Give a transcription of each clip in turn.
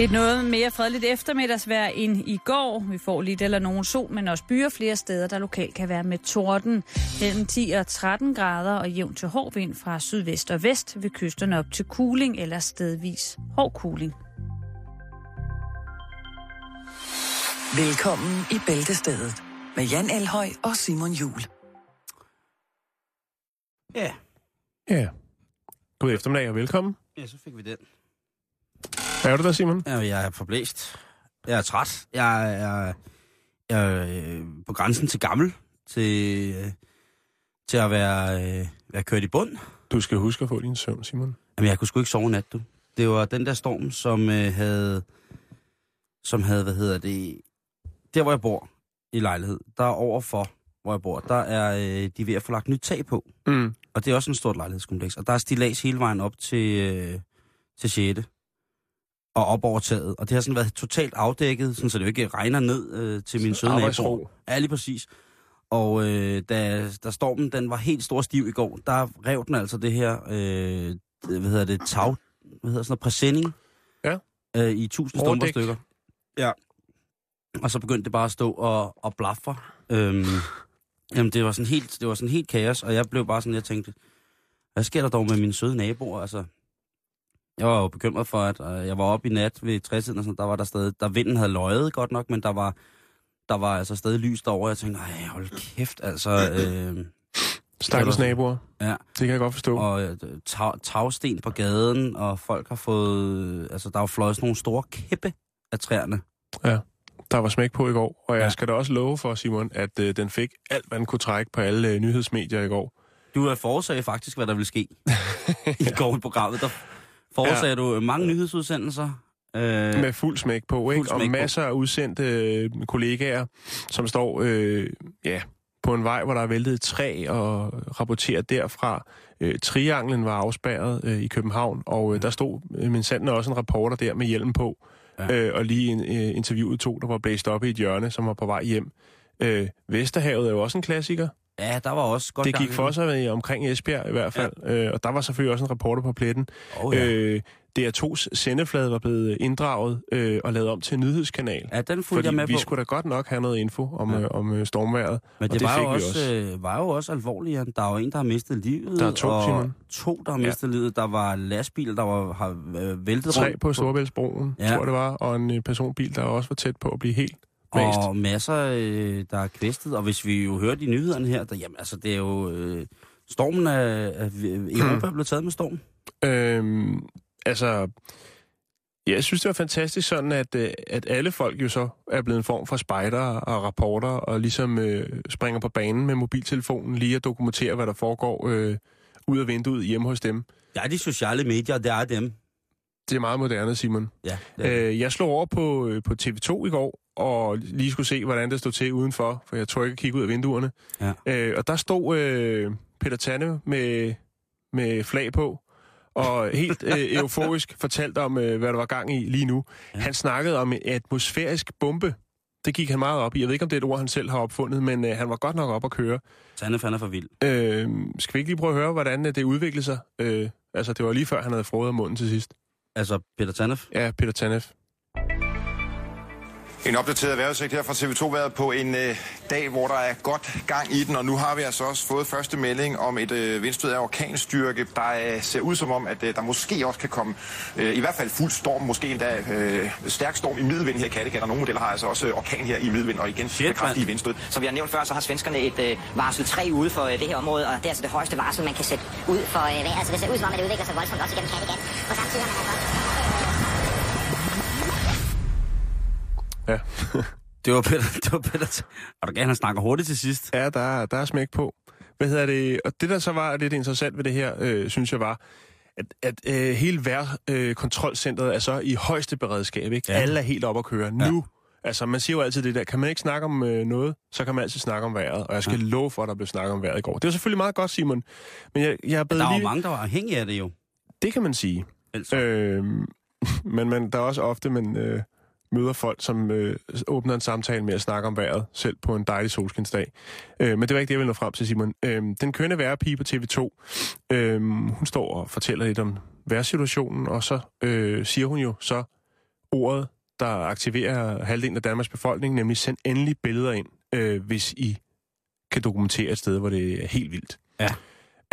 Et noget mere fredeligt eftermiddagsvejr end i går. Vi får lidt eller nogen sol, men også byer flere steder, der lokalt kan være med torden. Mellem 10 og 13 grader og jævn til hård vind fra sydvest og vest ved kysterne op til kuling eller stedvis hård kuling. Velkommen i Bæltestedet med Jan Elhøj og Simon Jul. Ja, Ja. God eftermiddag og velkommen. ja så fik vi den. Hvad er du der, Simon? Jeg er forblæst. Jeg er træt. Jeg er, jeg er øh, på grænsen til gammel. Til, øh, til at være, øh, være kørt i bund. Du skal huske at få din søvn, Simon. Jamen, jeg kunne sgu ikke sove nat, du. Det var den der storm, som øh, havde... Som havde, hvad hedder det... Der, hvor jeg bor i lejlighed, der er overfor, hvor jeg bor, der er øh, de ved at få lagt nyt tag på. Mm. Og det er også en stort lejlighedskompleks. Og der er stillads hele vejen op til, øh, til 6. Og op over taget. Og det har sådan været totalt afdækket, sådan, så det jo ikke regner ned øh, til min søde naboer. Ja, lige præcis. Og øh, da, da stormen den var helt stor stiv i går, der rev den altså det her, øh, hvad hedder det, tag, hvad hedder sådan noget, præsending. Ja. Øh, I tusind stumper stykker. Ja. Og så begyndte det bare at stå og, og blaffe. Øhm, jamen, det var, sådan helt, det var sådan helt kaos, og jeg blev bare sådan, jeg tænkte, hvad sker der dog med mine søde naboer? Altså, jeg var jo bekymret for, at øh, jeg var oppe i nat ved 60 og sådan, der var der stadig, der vinden havde løjet godt nok, men der var, der var altså stadig lys derovre. Jeg tænkte, nej, hold kæft, altså, øh, Stakkels naboer. ja. Det kan jeg godt forstå. Og øh, tag, tagsten på gaden, og folk har fået, øh, altså der er jo fløjet sådan nogle store kæppe af træerne. Der var smæk på i går, og jeg Ja. skal da også love for, Simon, at øh, den fik alt, hvad den kunne trække på alle øh, nyhedsmedier i går. Du er forudsagde faktisk, hvad der ville ske i går i programmet. Der forudsagde ja. du mange nyhedsudsendelser. Øh, Med fuld smæk på, ikke? Og smæk på. masser af udsendte øh, kollegaer, som står øh, ja, på en vej, hvor der er væltet et træ, og rapporterer derfra. Øh, trianglen var afspærret øh, i København, og øh, der stod øh, min sanden også en reporter der med hjelm på, ja. øh, og lige en, øh, interviewet to, der var blæst op i et hjørne, som var på vej hjem. Øh, Vesterhavet er jo også en klassiker. Ja, der var også godt Det gik i for sig øh, omkring Esbjerg i hvert fald, ja. øh, og der var selvfølgelig også en reporter på pletten. Oh, ja. Øh, DR2's sendeflade var blevet inddraget øh, og lavet om til en nyhedskanal. ja, den fulgte jeg med vi på. skulle da godt nok have noget info om, Ja. øh, om øh, stormværet. Men og det, det var, fik jo også, også. Øh, var jo også alvorligt. Der er jo en, der har mistet livet. Der er to, og Simon. to, der har mistet ja. livet. Der var lastbil, der var, har øh, væltet Tre rundt. på Storebæltsbroen, Ja. ja. tror jeg det var, og en øh, personbil, der også var tæt på at blive helt mast. Og masser, øh, der er kvæstet. Og hvis vi jo hørte i nyhederne her, der, jamen altså, det er jo... Øh, stormen af, af Europa er blevet taget med storm. Øhm, altså, jeg synes, det var fantastisk sådan, at, øh, at alle folk jo så er blevet en form for spejder og rapporter, og ligesom øh, springer på banen med mobiltelefonen lige at dokumentere, hvad der foregår øh, ud af vinduet hjemme hos dem. Ja, de sociale medier, det er dem. Det er meget moderne, Simon. Ja, det er. Øh, jeg slog over på, øh, på TV2 i går, og lige skulle se, hvordan det stod til udenfor, for jeg tror ikke at kigge ud af vinduerne. Ja. Øh, og der stod øh, Peter Tanne med, med flag på, og helt øh, euforisk fortalte om, øh, hvad der var gang i lige nu. Ja. Han snakkede om en atmosfærisk bombe. Det gik han meget op i. Jeg ved ikke, om det er et ord, han selv har opfundet, men øh, han var godt nok op at køre. Fanden er for vild. Øh, skal vi ikke lige prøve at høre, hvordan øh, det udviklede sig? Øh, altså, det var lige før, han havde af munden til sidst. Altså, Peter Tanef. Ja, Peter Tanef. En opdateret vejrudsigt her fra TV2-været på en øh, dag, hvor der er godt gang i den, og nu har vi altså også fået første melding om et øh, vindstød af orkanstyrke, der øh, ser ud som om, at øh, der måske også kan komme øh, i hvert fald fuld storm, måske endda øh, stærk storm i middelvind her i Kattegat, og nogle modeller har altså også øh, orkan her i middelvind, og igen Shit, kraftige vindstød. Som vi har nævnt før, så har svenskerne et øh, varsel 3 ude for øh, det her område, og det er altså det højeste varsel, man kan sætte ud for øh, vejret. Altså det ser ud som om, at det udvikler sig voldsomt også igennem Kattegat. På samme tid har man altså Ja. Det var Peter, det var Peter. Og du gerne, han snakker hurtigt til sidst. Ja, der, er- der er smæk på. Hvad hedder det? Og det, der så var lidt interessant ved det her, øh, synes jeg var, at, at øh, hele vejrkontrolcentret øh, kontrolcentret er så i højeste beredskab. Ikke? Ja. Alle er helt op at køre Ja. nu. Altså, man siger jo altid det der, kan man ikke snakke om øh, noget, så kan man altid snakke om vejret. Og jeg skal Ja. love for, at der blev snakket om vejret i går. Det var selvfølgelig meget godt, Simon. Men jeg, jeg er blevet Der er jo lige... mange, der var afhængige af det jo. Det kan man sige. Altså. Øh, men man, der er også ofte, man øh, møder folk, som øh, åbner en samtale med at snakke om vejret, selv på en dejlig solskinsdag. Øh, men det var ikke det, jeg ville nå frem til, Simon. Øh, den kørende vejrpige på TV2, øh, hun står og fortæller lidt om vejrsituationen, og så øh, siger hun jo så ordet, der aktiverer halvdelen af Danmarks befolkning, nemlig send endelig billeder ind, øh, hvis I kan dokumentere et sted, hvor det er helt vildt. Ja.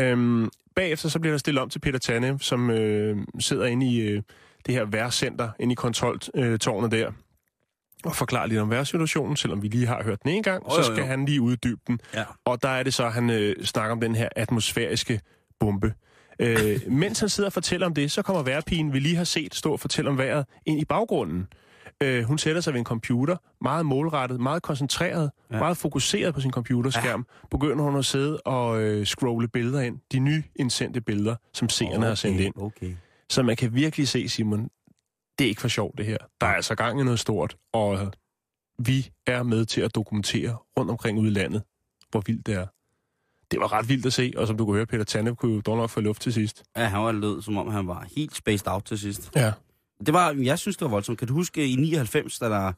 Øhm, bagefter så bliver der stillet om til Peter Tanne, som øh, sidder inde i øh, det her værcenter, inde i kontroltårnet der, og forklarer lidt om vejrsituationen, selvom vi lige har hørt den en gang, Jo, så jo, skal jo. han lige uddybe den. Ja. Og der er det så, at han øh, snakker om den her atmosfæriske bombe. Øh, mens han sidder og fortæller om det, så kommer vejrpigen, vi lige har set stå og fortælle om vejret, ind i baggrunden. Øh, hun sætter sig ved en computer, meget målrettet, meget koncentreret, Ja. ja. meget fokuseret på sin computerskærm. Ja. Begynder hun at sidde og øh, scrolle billeder ind. De nye indsendte billeder, som seerne okay. har sendt ind. Okay. Så man kan virkelig se, Simon, det er ikke for sjovt det her. Der er altså gang i noget stort, og vi er med til at dokumentere rundt omkring ude i landet, hvor vildt det er. Det var ret vildt at se, og som du kunne høre, Peter Tanne kunne jo dog nok få luft til sidst. Ja, han var lød, som om han var helt spaced out til sidst. Ja. Det var, jeg synes, det var voldsomt. Kan du huske i 99, da der,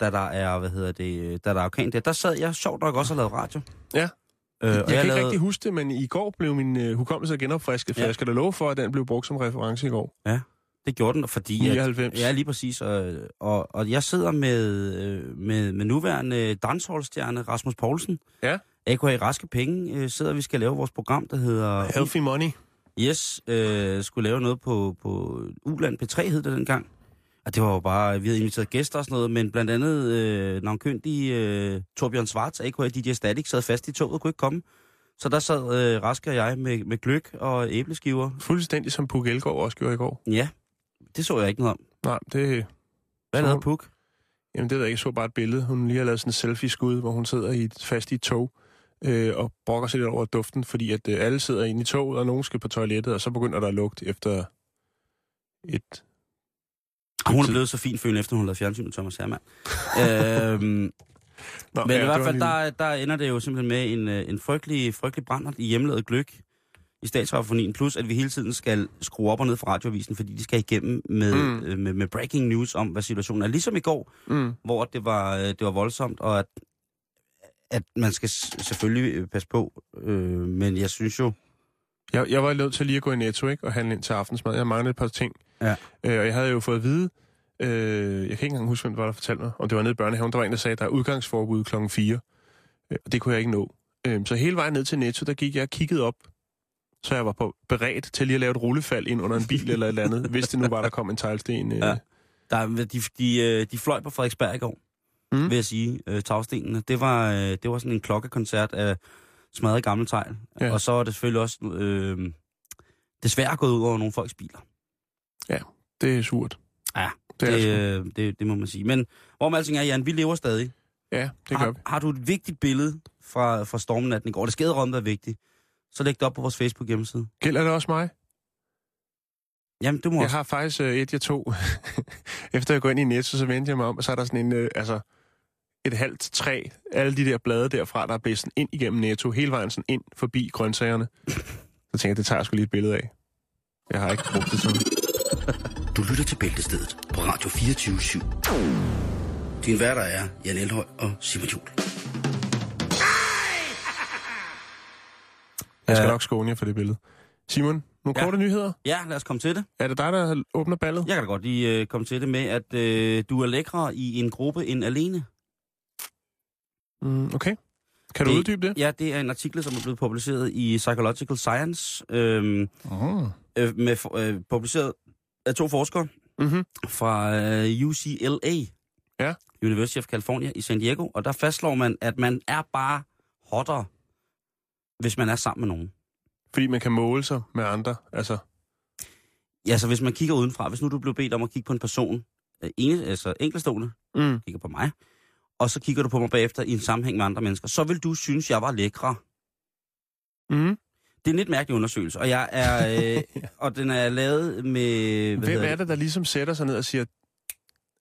da der er, hvad hedder det, da der er orkan der, der sad jeg sjovt nok også og lavede radio. Ja. Øh, Jeg, og kan ikke lavede, rigtig huske det, men i går blev min øh, hukommelse genopfrisket, for Ja. jeg skal da love for, at den blev brugt som reference i går. Det gjorde den, fordi... 99. At, ja, lige præcis. Og, og, og jeg sidder med, øh, med, med nuværende dancehallstjerne Rasmus Poulsen. Ja. AKA Raske Penge øh, sidder, vi skal lave vores program, der hedder... Healthy Money. Yes, øh, skulle lave noget på, på Uland P3 hed det dengang. Og det var jo bare, vi havde inviteret gæster og sådan noget, men blandt andet øh, navnkyndig øh, Torbjørn Svarts, a.k.a. DJ Static, sad fast i toget og kunne ikke komme. Så der sad øh, Raske og jeg med, med gløk og æbleskiver. Fuldstændig som Puk Elgård også gjorde i går. Ja, det så jeg ikke noget om. Nej, det, Hvad lavede Puk? Jamen, det ved jeg ikke. Jeg så bare et billede. Hun lige har lavet sådan en selfie-skud, hvor hun sidder i fast i et tog øh, og brokker sig lidt over duften, fordi at øh, alle sidder inde i toget, og nogen skal på toilettet, og så begynder der at lugte efter et... Hun er blevet så fin følende efter, hun lavede fjernsyn med Thomas Hermann. øhm, Nå, men i det hvert fald, der, der ender det jo simpelthen med en, øh, en frygtelig, frygtelig brændert i hjemmelavet gløk i statsradiofonien, plus at vi hele tiden skal skrue op og ned for radioavisen, fordi de skal igennem med, Mm. øh, med, med breaking news om, hvad situationen er. Ligesom i går, Mm. hvor det var, øh, det var voldsomt, og at, at man skal selvfølgelig passe på, øh, men jeg synes jo, Jeg, jeg var nødt til lige at gå i Netto ikke, og handle ind til aftensmad. Jeg manglede et par ting. Ja. Øh, og jeg havde jo fået at vide, øh, jeg kan ikke engang huske, hvem det var, der fortalte mig, om det var nede i børnehaven. Der var en, der sagde, at der er udgangsforbud klokken 4. Øh, og det kunne jeg ikke nå. Øh, så hele vejen ned til Netto, der gik jeg og kiggede op, så jeg var på beredt til lige at lave et rullefald ind under en bil eller et eller andet, hvis det nu var, der kom en teglsten. Øh. Ja. der, er- de, de, øh, de fløj på Frederiksberg i går, Mm. vil jeg sige, øh, tagstenene. Det var, øh, det var sådan en klokkekoncert af smadret gamle tegl. Ja. Og så er det selvfølgelig også øh, desværre gået ud over nogle folks biler. Det er surt. Ja, det, Det, er øh, det, det må man sige. Men hvor med alting er, Jan, vi lever stadig. Ja, det gør vi. har du et vigtigt billede fra, fra stormnatten i går? Det skal æderrømme være vigtigt. Så læg det op på vores Facebook hjemmeside. Gælder det også mig? Jamen, du må Jeg også. har faktisk øh, et, jeg tog. Efter jeg går ind i Netto, så vendte jeg mig om, og så er der sådan en, øh, altså, et halvt træ. Alle de der blade derfra, der er sådan ind igennem Netto, hele vejen sådan ind forbi grøntsagerne. Så tænkte jeg, det tager jeg sgu lige et billede af. Jeg har ikke brugt det sådan. Du lytter til Bæltestedet på Radio 24 /7. Din værter er Jan Elhøj og Simon Juhl. Jeg skal nok skåne jer for det billede. Simon, nogle Ja. korte nyheder. Ja, lad os komme til det. Er det dig, der åbner ballet? Jeg kan da godt lige øh, komme til det med, at øh, du er lækre i en gruppe end alene. Mm, okay. Kan du Det- uddybe det? Ja, det er en artikel, som er blevet publiceret i Psychological Science, øh, Oh. øh, med, øh, publiceret af to forskere Mm-hmm. fra øh, UCLA, Ja. University of California i San Diego, og der fastslår man, at man er bare hotter, hvis man er sammen med nogen. Fordi man kan måle sig med andre. Altså, Ja, så hvis man kigger udenfra, hvis nu du blev bedt om at kigge på en person, øh, ene, altså enkeltstående, mm. kigger på mig, og så kigger du på mig bagefter i en sammenhæng med andre mennesker, så vil du synes, jeg var lækre. Mm. Det er en lidt mærkelig undersøgelse, og jeg er, øh, og den er lavet med... Hvem er det, der ligesom sætter sig ned og siger,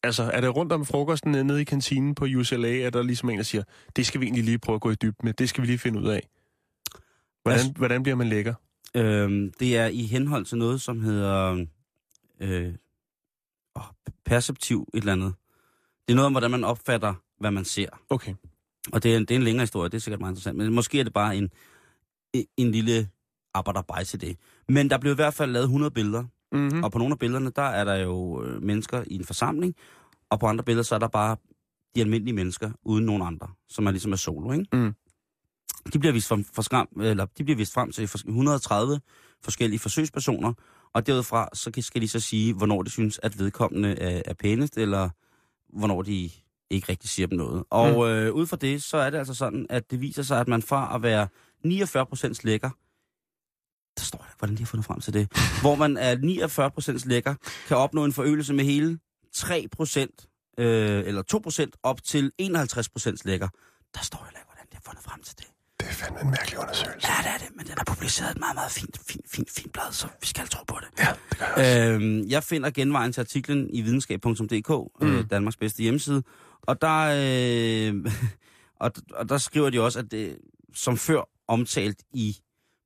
altså er det rundt om frokosten nede i kantinen på UCLA, er der ligesom en, der siger, det skal vi egentlig lige prøve at gå i dybden med, det skal vi lige finde ud af. Hvordan, Altså- hvordan bliver man lækker? Øhm, det er i henhold til noget, som hedder øh, åh, perceptiv et eller andet. Det er noget om, hvordan man opfatter, hvad man ser. Okay. Og det er, en, det er en længere historie, det er sikkert meget interessant. Men måske er det bare en, en lille arbejderbej til det. Men der blev i hvert fald lavet 100 billeder Mm-hmm. Og på nogle af billederne, der er der jo øh, mennesker i en forsamling, og på andre billeder, så er der bare de almindelige mennesker, uden nogen andre, som er ligesom er solo, ikke? Mm. De bliver vist, frem, for skram, eller de bliver vist frem til for- 130 forskellige forsøgspersoner, og derudfra, så skal de så sige, hvornår de synes, at vedkommende er, er pænest, eller hvornår de ikke rigtig siger dem noget. Og Mm. øh, ud fra det, så er det altså sådan, at det viser sig, at man fra at være 49% lækker, der står der, hvordan de har fundet frem til det, hvor man er 49% lækker, kan opnå en forøgelse med hele 3%, øh, eller 2% op til 51% lækker. Der står heller ikke, hvordan de har fundet frem til det. Det er fandme en mærkelig undersøgelse. Ja, det er det, men den er publiceret et meget, meget fint, fint, fint, fint blad, så vi skal tro på det. Ja, det gør jeg også. Øhm, jeg finder genvejen til artiklen i videnskab.dk, mm. Mm. øh, Danmarks bedste hjemmeside, og der, øh, og, og der skriver de også, at det, som før omtalt i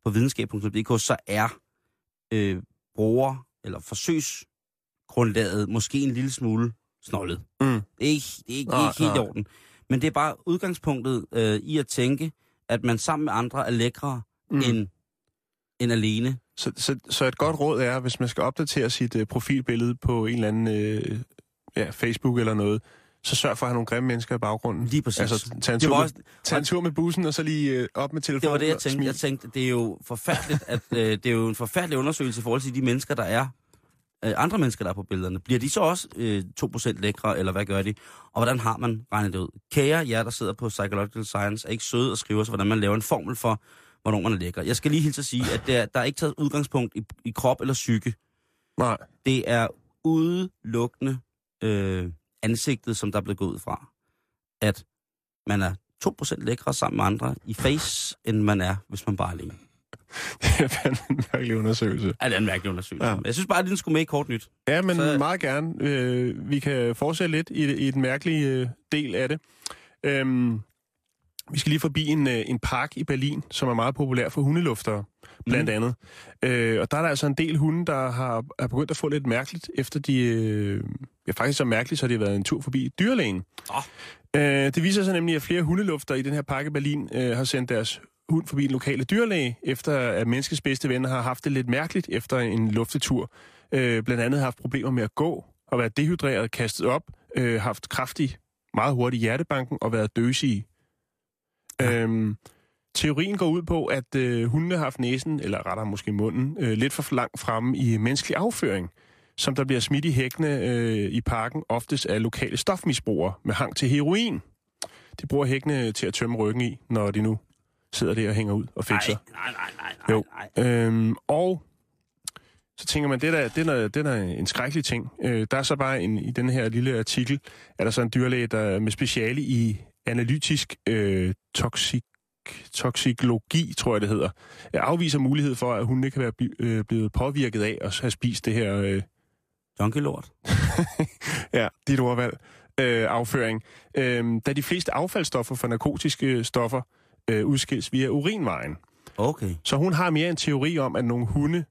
på videnskab.dk, så er øh, bruger- eller forsøgsgrundlaget måske en lille smule snollet. Mm. Det er ikke, det er ikke, Nej, ikke helt i nej. orden. Men det er bare udgangspunktet øh, i at tænke, at man sammen med andre er lækre Mm. end, end alene. Så, så, så et godt råd er, hvis man skal opdatere sit uh, profilbillede på en eller anden uh, ja, Facebook eller noget, så sørg for at have nogle grimme mennesker i baggrunden. Lige præcis. Altså, tag en, tur var med, også, tag en tur med bussen, og så lige uh, op med telefonen. det var det, jeg tænkte. Jeg tænkte, det er jo forfærdeligt, at øh, det er jo en forfærdelig undersøgelse i forhold til de mennesker, der er øh, andre mennesker, der er på billederne. Bliver de så også øh, 2% lækre, eller hvad gør de? Og hvordan har man regnet det ud? Kære jer, der sidder på Psychological Science, er ikke søde og skriver os, hvordan man laver en formel for, hvornår man er lækker. Jeg skal lige hilse at sige, at der, der er ikke taget udgangspunkt i, i krop eller psyke. Nej. Det er udelukkende øh, ansigtet, som der er blevet gået ud fra. At man er 2% lækre sammen med andre i face, end man er, hvis man bare er alene. Det er fandme en mærkelig undersøgelse. Ja, det er en mærkelig undersøgelse. Ja. Jeg synes bare, at den skulle med i kort nyt. Ja, men så... Så- meget gerne. Øh, vi kan fortsætte lidt i, i den mærkelige øh, del af det. Øhm, vi skal lige forbi en, øh, en park i Berlin, som er meget populær for hundeluftere, blandt Mhm. andet. Øh, og der er der altså en del hunde, der har, er begyndt at få lidt mærkeligt, efter de... Øh, ja, faktisk så mærkeligt, så har de været en tur forbi dyrlægen. Åh. Øh, det viser sig nemlig, at flere hundelufter i den her park i Berlin øh, har sendt deres hund forbi den lokale dyrlæge, efter at menneskets bedste ven har haft det lidt mærkeligt efter en luftetur. Øh, blandt andet haft problemer med at gå, og været dehydreret, kastet op, øh, haft kraftig, meget hurtig hjertebanken og været døsige. Ja. Øhm, teorien går ud på, at øh, hundene har haft næsen, eller rettere måske munden, øh, lidt for langt fremme i menneskelig afføring, som der bliver smidt i hækkene øh, i parken, oftest af lokale stofmisbrugere med hang til heroin. De bruger hækkene til at tømme ryggen i, når de nu sidder der og hænger ud og fikser. nej, nej, nej, nej, Jo. Øhm, og så tænker man, det er, da- det er, da- det er da en skrækkelig ting. Øh, der er så bare en, i den her lille artikel, er der så en dyrlæge, der er med speciale i analytisk øh, toksik, toksikologi, tror jeg det hedder, øh, afviser mulighed for, at hunde kan være bli- øh, blevet påvirket af at have spist det her, øh, Donkey Lord. ja, dit ordvalg, øh, afføring. Øh, da de fleste affaldsstoffer for narkotiske stoffer øh, udskilles via urinvejen. Okay. Så hun har mere en teori om, at nogle hunde,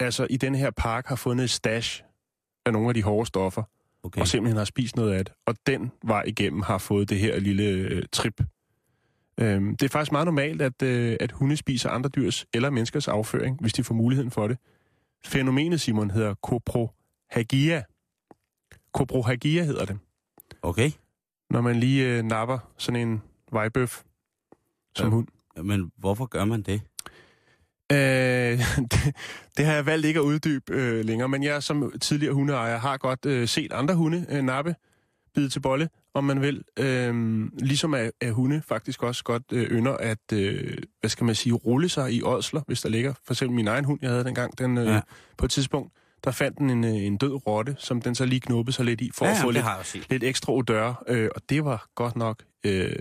altså i den her park, har fundet et stash af nogle af de hårde stoffer, okay. og simpelthen har spist noget af det. Og den vej igennem har fået det her lille øh, trip. Øhm, det er faktisk meget normalt, at, øh, at hunde spiser andre dyrs eller menneskers afføring, hvis de får muligheden for det. Fænomenet, Simon, hedder koprohagia. Koprohagia hedder det. Okay. Når man lige øh, napper sådan en vejbøf som Ja. hund. Men hvorfor gør man det? Øh, det, det har jeg valgt ikke at uddybe øh, længere, men jeg som tidligere hundeejer har godt øh, set andre hunde øh, nappe, bide til bolle, om man vil. Øh, ligesom at, at hunde faktisk også godt øh, ynder at, øh, hvad skal man sige, rulle sig i ådsler, hvis der ligger. For eksempel min egen hund, jeg havde dengang, den, øh, Ja. på et tidspunkt, der fandt den en, øh, en død rotte, som den så lige knuppede sig lidt i, for ja, at få lidt, lidt ekstra odør. Øh, og det var godt nok øh,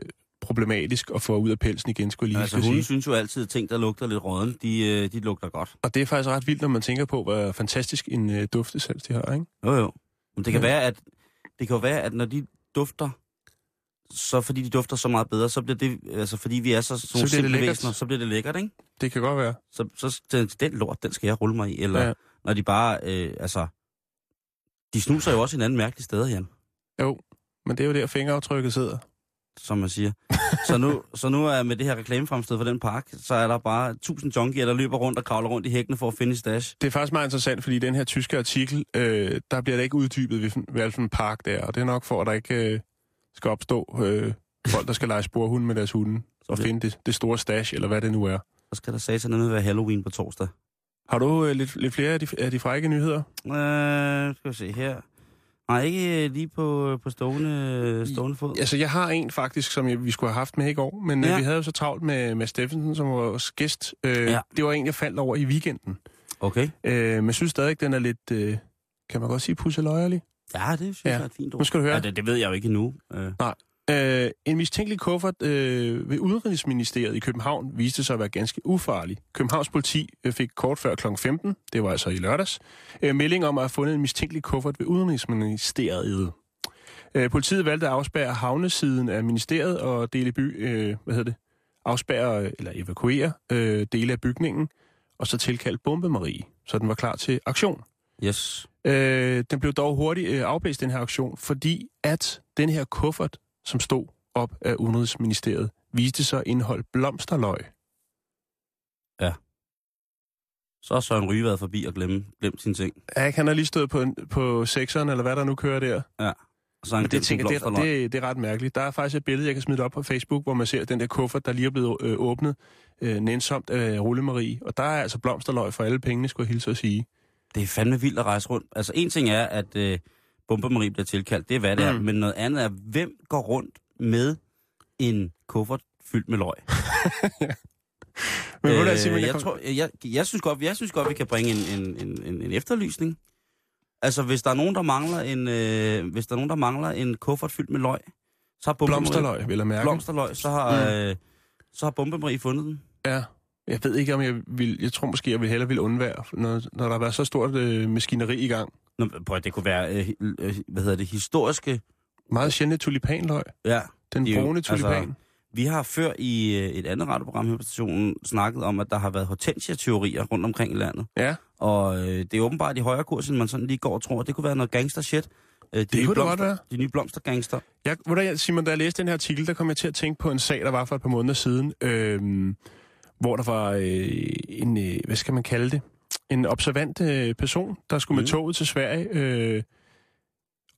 problematisk at få ud af pelsen igen, skulle jeg lige Altså, sige. synes jo altid, at ting, der lugter lidt råden, de, øh, de lugter godt. Og det er faktisk ret vildt, når man tænker på, hvor fantastisk en øh, duftesans de har, ikke? Jo, jo. Men det kan Ja. være, at det kan jo være, at når de dufter, så fordi de dufter så meget bedre, så bliver det, altså fordi vi er så, så, det simple væsener, så bliver det lækkert, ikke? Det kan godt være. Så, så den, den lort, den skal jeg rulle mig i. Eller Ja. ja. når de bare, øh, altså, de snuser jo også hinanden mærkelige steder, Jan. Jo, men det er jo der, fingeraftrykket sidder. Som man siger. så, nu, så nu er med det her reklamefremsted for den park, så er der bare 1000 junkier, der løber rundt og kravler rundt i hækkene for at finde stash. Det er faktisk meget interessant, fordi i den her tyske artikel, øh, der bliver det ikke uddybet, hvilken park det er. Og det er nok for, at der ikke øh, skal opstå øh, folk, der skal lege sporhunde med deres hunde og det- finde det, det store stash, eller hvad det nu er. Så skal der satan ned være Halloween på torsdag. Har du øh, lidt, lidt flere af de, af de frække nyheder? Øh, skal vi se her. Nej, ikke øh, lige på, på stående, stående fod. Altså, jeg har en faktisk, som jeg, vi skulle have haft med i går, men ja. Øh, vi havde jo så travlt med, med Steffensen, som var vores gæst. Øh, Ja. Det var en, jeg faldt over i weekenden. Okay. Øh, men jeg synes stadig, den er lidt, øh, kan man godt sige, pusseløjerlig. Ja, det synes Ja. jeg er et fint ord. Nu skal du høre. Ja, det, det ved jeg jo ikke endnu. Øh, Øh, en mistænkelig kuffert øh, ved Udenrigsministeriet i København viste sig at være ganske ufarlig. Københavns politi øh, fik kort før kl. 15, det var altså i lørdags, øh, melding om at have fundet en mistænkelig kuffert ved Udenrigsministeriet. Øh, politiet valgte at afspærre havnesiden af ministeriet og dele by, øh, hvad hedder det, afspærre eller evakuere øh, dele af bygningen, og så tilkaldt bombemarie, så den var klar til aktion. yes. Øh, den blev dog hurtigt øh, afblæst, den her aktion, fordi at den her kuffert, som stod op af Udenrigsministeriet, viste sig at indeholde blomsterløg. Så har Søren Ryge været forbi og glemme, glemt sine ting. Ja, han har lige stået på, på sekseren, eller hvad der nu kører der. Og så han Men det, glemt sin tænker, det, det, det er ret mærkeligt. Der er faktisk et billede, jeg kan smide op på Facebook, hvor man ser den der kuffert, der lige er blevet øh, åbnet øh, nænsomt af Rullemarie. Og der er altså blomsterløg for alle pengene, skulle jeg hilse at sige. Det er fandme vildt at rejse rundt. Altså, en ting er, at øh, Bombermarie bliver tilkaldt. Det er, hvad det mm. er. Men noget andet er, hvem går rundt med en kuffert fyldt med løg? Men øh, jeg, jeg, kom... tror, jeg, jeg, synes godt, jeg synes godt, vi kan bringe en, en, en, en, efterlysning. Altså, hvis der er nogen, der mangler en, øh, hvis der er nogen, der mangler en kuffert fyldt med løg, så har Bombermarie... blomsterløg, vil jeg mærke. Blomsterløg, så har, mm. øh, så har Bombermarie fundet den. Ja. Jeg ved ikke, om jeg vil... Jeg tror måske, jeg vil hellere vil undvære, når, når der har været så stort øh, maskineri i gang. Nå, prøv, det kunne være, øh, øh, hvad hedder det, historiske... Meget sjældent tulipanløg. Ja, Den Det jo- brune tulipan. altså- Vi har før i øh, et andet radioprogram her på stationen snakket om, at der har været hortensia-teorier rundt omkring i landet. ja, Og øh, det er åbenbart i højere kurs, end man sådan lige går og tror. Det kunne være noget gangster shit. Øh, de det nye kunne det blomster, godt være. De nye blomstergangster. Jeg, hvad, Simon, da jeg læste den her artikel, der kom jeg til at tænke på en sag, der var for et par måneder siden, øh, hvor der var øh, en, øh, hvad skal man kalde det, en observant øh, person, der skulle mm. med toget til Sverige, øh,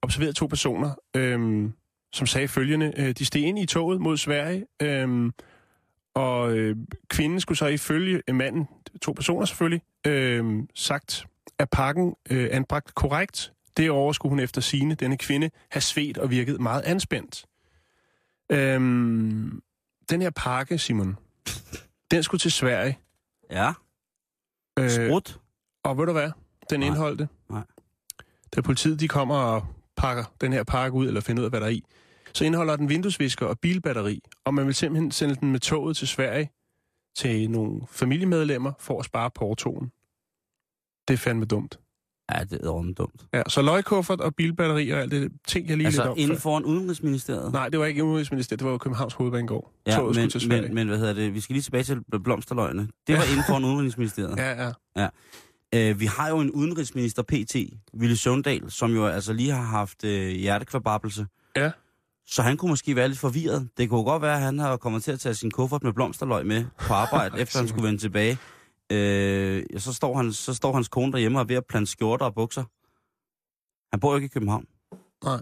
observerede to personer, øh, som sagde følgende, øh, de steg ind i toget mod Sverige, øh, og øh, kvinden skulle så ifølge øh, manden, to personer selvfølgelig, øh, sagt, at pakken øh, anbragt korrekt. Derover skulle hun efter sine, denne kvinde, have svedt og virket meget anspændt. Øhm, den her pakke, Simon, den skulle til Sverige. Ja, Øh, sprut. og ved du hvad? Den Nej. indholdte. Nej. Da politiet de kommer og pakker den her pakke ud, eller finder ud af, hvad der er i, så indeholder den vinduesvisker og bilbatteri, og man vil simpelthen sende den med toget til Sverige til nogle familiemedlemmer for at spare portoen. Det er fandme dumt. Ja, det er ordentligt dumt. Ja, så løgkuffert og bilbatteri og alt det ting, jeg lige lidt Altså, om. inden foran Udenrigsministeriet. Nej, det var ikke Udenrigsministeriet, det var jo Københavns Hovedbanegård. ja, Toget skulle til men, Sverige. men, men, hvad hedder det? Vi skal lige tilbage til blomsterløgene. Det var inden foran Udenrigsministeriet. Ja, ja. Øh, vi har jo en udenrigsminister PT, Ville Søvndal, som jo altså lige har haft øh, hjertekvababelse. Ja. Så han kunne måske være lidt forvirret. Det kunne godt være, at han har kommet til at tage sin kuffert med blomsterløg med på arbejde, efter han skulle vende tilbage. Øh, så, står han, så står hans kone derhjemme og er ved at plante skjorter og bukser. Han bor jo ikke i København. Nej.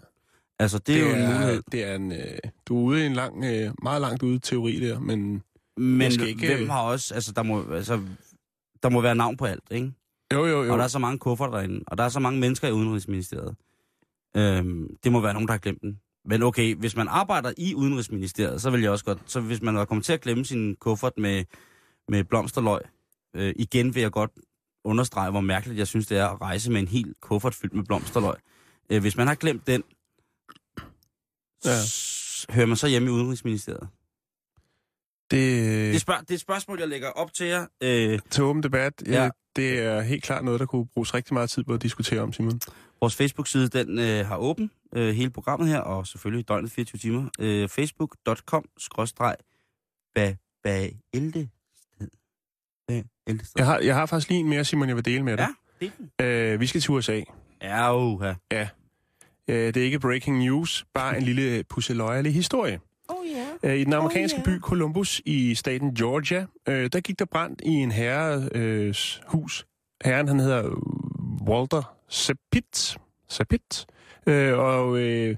Altså, det, det er jo en mulighed. Det er en, øh, du er ude i en lang, øh, meget langt ude teori der, men Men ikke- hvem har også... Altså, der må, altså, der må være navn på alt, ikke? jo, jo, jo. Og der er så mange kufferter derinde, og der er så mange mennesker i Udenrigsministeriet. Øhm, det må være nogen, der har glemt den. Men okay, hvis man arbejder i Udenrigsministeriet, så vil jeg også godt... Så hvis man er kommet til at glemme sin kuffert med, med blomsterløg, øh, igen vil jeg godt understrege, hvor mærkeligt jeg synes, det er at rejse med en helt kuffert fyldt med blomsterløg. Øh, hvis man har glemt den, Ja. hører man så hjemme i Udenrigsministeriet? det, Det, er spørg- det er et spørgsmål, jeg lægger op til jer. Øh, til åben debat, Ja. ja. det er helt klart noget, der kunne bruges rigtig meget tid på at diskutere om, Simon. Vores Facebook-side, den øh, har åben øh, hele programmet her, og selvfølgelig døgnet 24 timer. Øh, Facebook.com baelde. Jeg har, jeg har faktisk lige en mere, Simon, jeg vil dele med dig. Ja, det Øh, vi skal til USA. Ja, uha. Øh, det er ikke breaking news, bare en lille pusseløjerlig historie. Oh yeah. Øh, I den amerikanske Oh, ja. by Columbus i staten Georgia, øh, der gik der brand i en herres øh, hus. Herren, han hedder Walter Sapit. Sapit. Øh, og øh,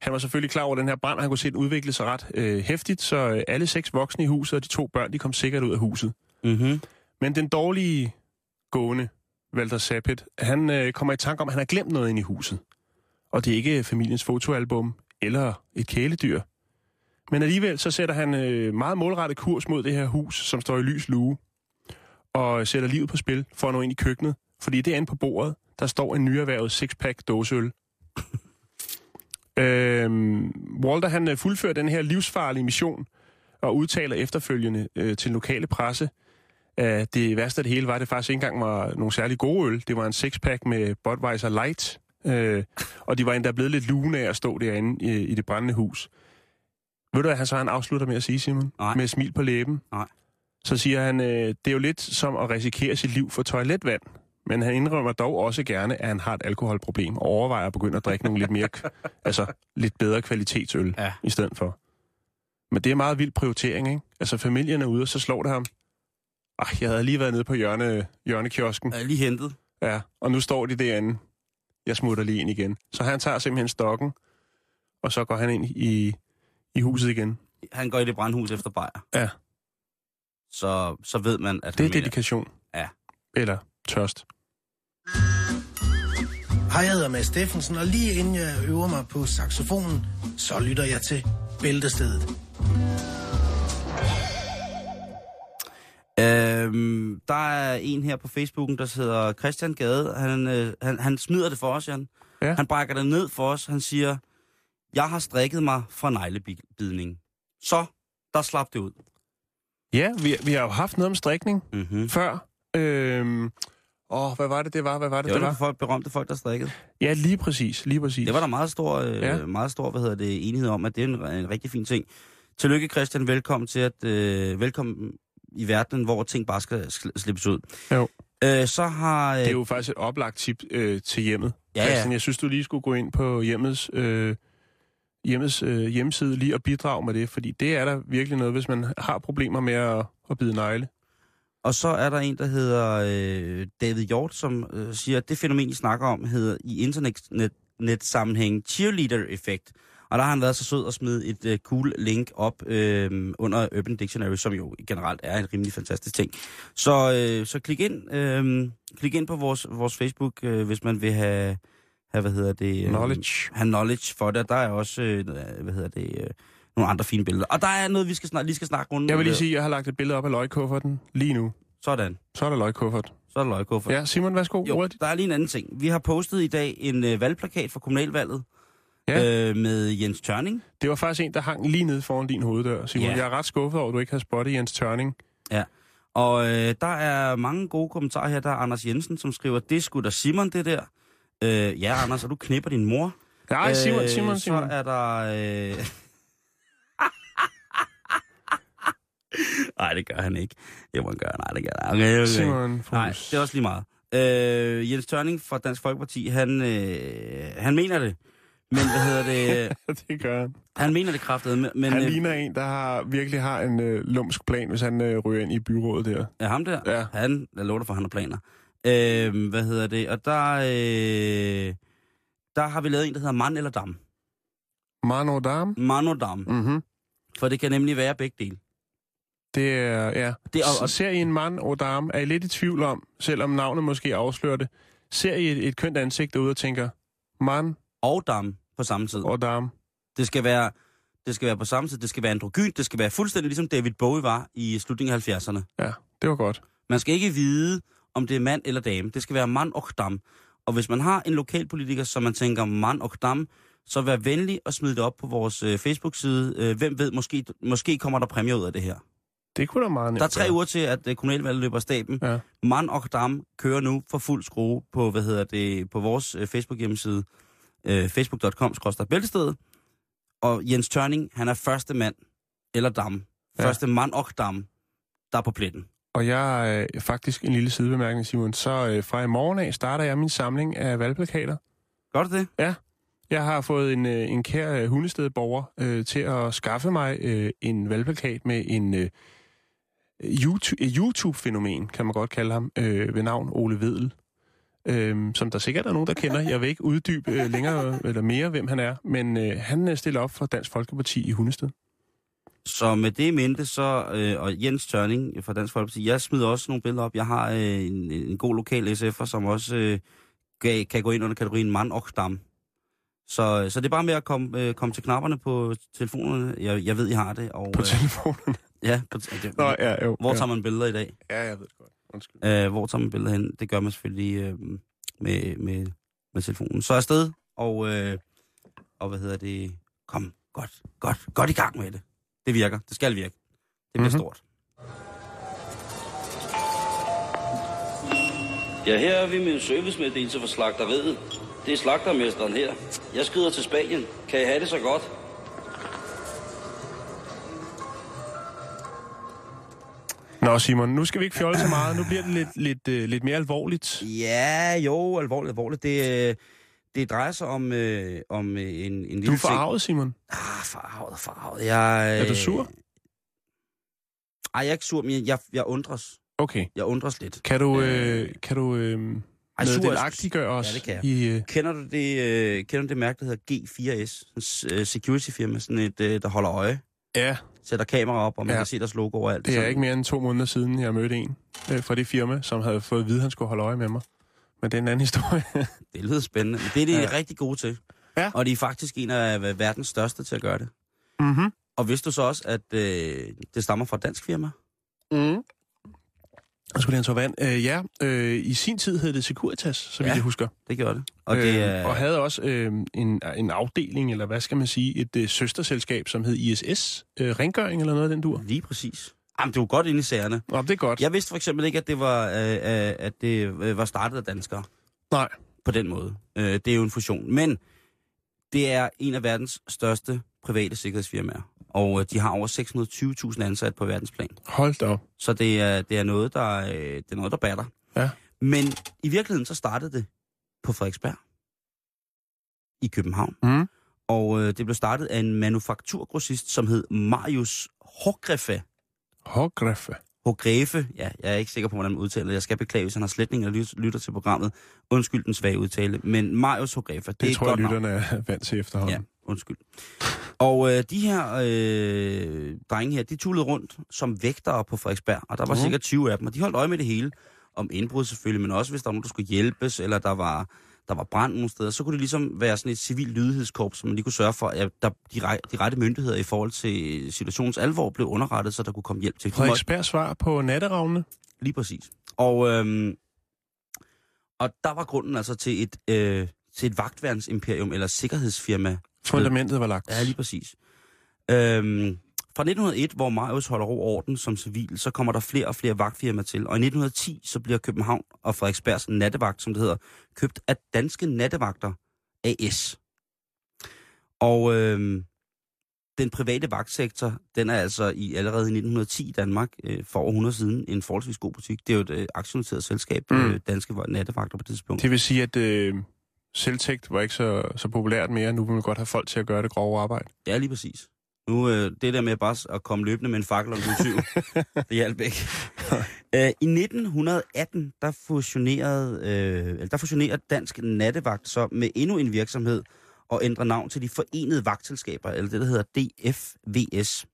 han var selvfølgelig klar over den her brand, og han kunne se den udvikle sig ret øh, hæftigt, så øh, alle seks voksne i huset og de to børn, de kom sikkert ud af huset. Mm-hmm. Men den dårlige gående, Walter Sapit, han øh, kommer i tanke om, at han har glemt noget inde i huset. Og det er ikke familiens fotoalbum eller et kæledyr. Men alligevel så sætter han øh, meget målrettet kurs mod det her hus, som står i lys lue, og sætter livet på spil for at nå ind i køkkenet. Fordi derinde på bordet, der står en nyerhvervet sixpack dåseøl. øhm, Walter han øh, fuldfører den her livsfarlige mission og udtaler efterfølgende øh, til lokale presse, at det værste af det hele var, at det faktisk ikke engang var nogle særlig gode øl. Det var en sixpack med Budweiser Light, øh, og de var endda blevet lidt lune af at stå derinde i, i det brændende hus. Ved du, hvad han så han afslutter med at sige, Simon? Nej. Med smil på læben. Nej. Så siger han, øh, det er jo lidt som at risikere sit liv for toiletvand. Men han indrømmer dog også gerne, at han har et alkoholproblem, og overvejer at begynde at drikke nogle lidt mere, altså lidt bedre kvalitetsøl Ja. i stedet for. Men det er meget vild prioritering, ikke? Altså familien er ude, og så slår det ham. Ej, jeg havde lige været nede på hjørne, hjørnekiosken. Jeg er lige hentet. Ja, og nu står de derinde. Jeg smutter lige ind igen. Så han tager simpelthen stokken, og så går han ind i, i huset igen. Han går i det brandhus efter bajer. Ja. Så, så ved man, at Det er dedikation. Ja. Eller tørst. Hej, jeg hedder Mads Steffensen, og lige inden jeg øver mig på saxofonen, så lytter jeg til Bæltestedet. Øhm, der er en her på Facebooken, der hedder Christian Gade. Han, øh, han, han smider det for os, Jan. Ja. Han brækker det ned for os. Han siger, jeg har strikket mig fra neglebidning. Så, der slap det ud. Ja, vi, vi har jo haft noget om strikning Mm-hmm. før. Øhm, åh, hvad var det, det var? Hvad var det, Det var det var? folk, berømte folk, der strikkede. Ja, lige præcis, lige præcis. Det var der meget stor, øh, ja. meget stor hvad hedder det, enighed om, at det er en, en rigtig fin ting. Tillykke, Christian. Velkommen til at øh, velkommen i verdenen, hvor ting bare skal sl- slippes ud. Jo. Øh, så har... Øh, Det er jo faktisk et oplagt tip øh, til hjemmet. Ja, ja. Jeg synes, du lige skulle gå ind på hjemmets, øh, hjemmets øh, hjemmeside lige og bidrage med det, fordi det er der virkelig noget, hvis man har problemer med at, at bide negle. Og så er der en, der hedder øh, David Hjort, som øh, siger, at det fænomen, I snakker om, hedder i internet-sammenhæng cheerleader-effekt. Og der har han været så sød at smide et øh, cool link op øh, under Urban Dictionary, som jo generelt er en rimelig fantastisk ting. Så, øh, så klik ind, øh, klik ind på vores, vores Facebook, øh, hvis man vil have, have hvad hedder det? Øh, Knowledge. Have knowledge for det. Der er også, øh, hvad hedder det, øh, nogle andre fine billeder. Og der er noget, vi skal snak, lige skal snakke rundt. Jeg vil lige sige, at jeg har lagt et billede op af løgkufferten lige nu. Sådan. Så er der løgkuffert. Så er der løgkuffer. Ja, Simon, værsgo. Jo, der er lige en anden ting. Vi har postet i dag en øh, valgplakat for kommunalvalget Ja. øh, med Jens Tørning. Det var faktisk en, der hang lige nede foran din hoveddør, Simon. Ja. Jeg er ret skuffet over, at du ikke har spottet Jens Tørning. Og øh, der er mange gode kommentarer her. Der er Anders Jensen, som skriver, det skulle da Simon, det der. Øh, ja, Anders, og du knipper din mor. Nej, Simon, Simon, Så Simon. er der... Øh... Nej, det gør han ikke. Det må han gøre. Nej, det gør han. Okay, okay. Simon Nej, det er også lige meget. Øh, Jens Tørning fra Dansk Folkeparti, han, øh, han mener det. Men hvad hedder det? det gør han. Han mener det kraftet, men... Han øh, ligner en, der har, virkelig har en øh, lumsk plan, hvis han øh, ryger ind i byrådet der. Ja, ham der. Ja. Han, jeg lover dig for, han har planer. Øh, hvad hedder det? Og der, øh, der har vi lavet en, der hedder Mand eller Dam. Mano Dam. Man og Dam. Mm-hmm. For det kan nemlig være begge dele. Det er, ja. Det er- Og, og ser I en mand og dame, er I lidt i tvivl om, selvom navnet måske afslører det, ser I et, et kønt ansigt derude og tænker, mand Og Dam på samme tid. og dame. Det skal være, det skal være på samme tid. Det skal være androgyn. Det skal være fuldstændig ligesom David Bowie var i slutningen af 70'erne. Ja, det var godt. Man skal ikke vide, om det er mand eller dame. Det skal være mand og dam. Og hvis man har en lokalpolitiker, som man tænker mand og dam, så vær venlig og smid det op på vores øh, Facebook-side. Øh, hvem ved, måske, måske kommer der præmier ud af det her. Det kunne da meget nemt Der er tre uger til, at øh, kommunalvalget løber af staben. Ja. Mand og dam kører nu for fuld skrue på, hvad hedder det, på vores øh, Facebook-hjemmeside. Øh, facebook.com bæltestedet. Og Jens Tørning, han er første mand, eller dam. Ja. Første mand og dam, der er på pletten. Og jeg er øh, faktisk en lille sidebemærkning, Simon. Så øh, fra i morgen af starter jeg min samling af valgplakater. Gør du det? Jeg har fået en, øh, en kær øh, hundestedborger øh, til at skaffe mig øh, en valgplakat med en øh, YouTube, YouTube-fænomen, kan man godt kalde ham, øh, ved navn Ole Vedel. Øh, som der sikkert er nogen, der kender. Jeg vil ikke uddybe øh, længere eller mere, hvem han er, men øh, han øh, stiller op for Dansk Folkeparti i Hundested. Så med det mente, så, øh, og Jens Tørning fra Dansk Folkeparti, jeg smider også nogle billeder op. Jeg har øh, en, en god lokal SF'er, som også øh, kan, kan gå ind under kategorien mand og dam. Så, så det er bare med at komme, øh, komme til knapperne på telefonerne. Jeg, jeg ved, I har det. Og, På øh, telefonen. ja, på, det, Nå, ja, jo. hvor ja. tager man billeder i dag? Ja, jeg ved det godt. Undskyld. Øh, hvor tager man billeder hen? Det gør man selvfølgelig øh, med, med, med telefonen. Så afsted, og, øh, og hvad hedder det? Kom, godt, godt, godt i gang med det. Det virker. Det skal virke. Det bliver Mhm. mm-hmm. stort. Ja, her er vi med en servicemeddelelse fra slagteriet. Det er slagtermesteren her. Jeg skrider til Spanien. Kan I have det så godt? Nå, Simon, nu skal vi ikke fjolle så meget. Nu bliver det lidt, lidt, øh, lidt mere alvorligt. Ja, jo, alvorligt, alvorligt. Det, øh, det drejer sig om, øh, om øh, en, en lille Du er forarvet, Simon. Ah, farvet, farvet. Jeg, Er du øh, sur? Ej, jeg er ikke sur, men jeg, jeg undres. Okay. Jeg undres lidt. Kan du, øh, kan du øh, Ej, sur meddelagtiggøre os Ja, det kan jeg. i... Øh, Kender du det, øh, kender du det mærke, der hedder G4S? Sådan et øh, security firma, sådan et, øh, der holder øje. ja, Sætter kamera op, og man Ja. kan se deres logo overalt. det er Sådan- ikke mere end to måneder siden, jeg mødte en øh, fra det firma, som havde fået at vide, at han skulle holde øje med mig. Men det er en anden historie. Det lyder spændende. Men det er de Ja. ja. rigtig gode til. Ja. Og de er faktisk en af verdens største til at gøre det. mm-hmm. Og vidste du så også, at øh, det stammer fra et dansk firma? Mm. Jeg skulle en tår vand. Øh, ja, øh, i sin tid hed det Securitas, så vidt Ja. jeg husker. Det gjorde det. Og det er... og havde også øh, en, en afdeling, eller hvad skal man sige, et øh, søsterselskab, som hed ISS øh, Rengøring, eller noget af den dur. Lige præcis. Jamen, det var godt inde i sagerne. Nå, det er godt. Jeg vidste for eksempel ikke, at det var, øh, øh, at det øh, var startet af danskere Nej. på den måde. Øh, det er jo en fusion. Men det er en af verdens største private sikkerhedsfirmaer. Og øh, de har over 620.000 ansat på verdensplan. Hold da op. Så det er, det er noget, der, øh, det er noget, der batter. Ja. Men i virkeligheden så startede det på Frederiksberg i København. Mm. Og øh, det blev startet af en manufakturgrossist, som hed Marius Hågreffe. Hårgreffe. Hågreffe, ja, jeg er ikke sikker på, hvordan man udtaler det. Jeg skal beklage, hvis han har eller lyt- lytter til programmet. Undskyld den svage udtale. Men Marius Hågreffe, det, Det, er tror jeg, godt lytterne er vant til efterhånden. Ja, undskyld. Og øh, de her øh, drenge her, de tullede rundt som vægtere på Frederiksberg, og der var Mhm. sikkert 20 af dem, og de holdt øje med det hele. Om indbrud selvfølgelig, men også hvis der var nogen, der skulle hjælpes, eller der var, der var brand nogle steder, så kunne det ligesom være sådan et civil lydighedskorps, som man lige kunne sørge for, at der, de, de rette myndigheder i forhold til situationens alvor blev underrettet, så der kunne komme hjælp til. Frederiksberg svar på natteravnene. Lige præcis. Og, øhm, og der var grunden altså til et, øh, til et vagtværnsimperium, eller sikkerhedsfirma. Fundamentet var lagt. Ja, lige præcis. Øhm, fra 1901, hvor Marius holder ro orden som civil, så kommer der flere og flere vagtfirmaer til. Og i 1910, så bliver København og Frederiksbergs nattevagt, som det hedder, købt af Danske Nattevagter AS. Og øhm, den private vagtsektor, den er altså i allerede i 1910 i Danmark, øh, for over 100 siden, en forholdsvis god butik. Det er jo et øh, aktionoteret selskab, Mm. mm. øh, Danske Nattevagter på det tidspunkt. Det vil sige, at øh, selvtægt var ikke så, så populært mere. Nu vil man godt have folk til at gøre det grove arbejde. Ja, lige præcis. Nu, øh, det der med bare at komme løbende med en fakkel om du syv, det hjalp ikke. øh, I 1918, der fusionerede, øh, eller der fusionerede Dansk Nattevagt så med endnu en virksomhed og ændrer navn til de Forenede Vagtselskaber, eller det, der hedder DFVS.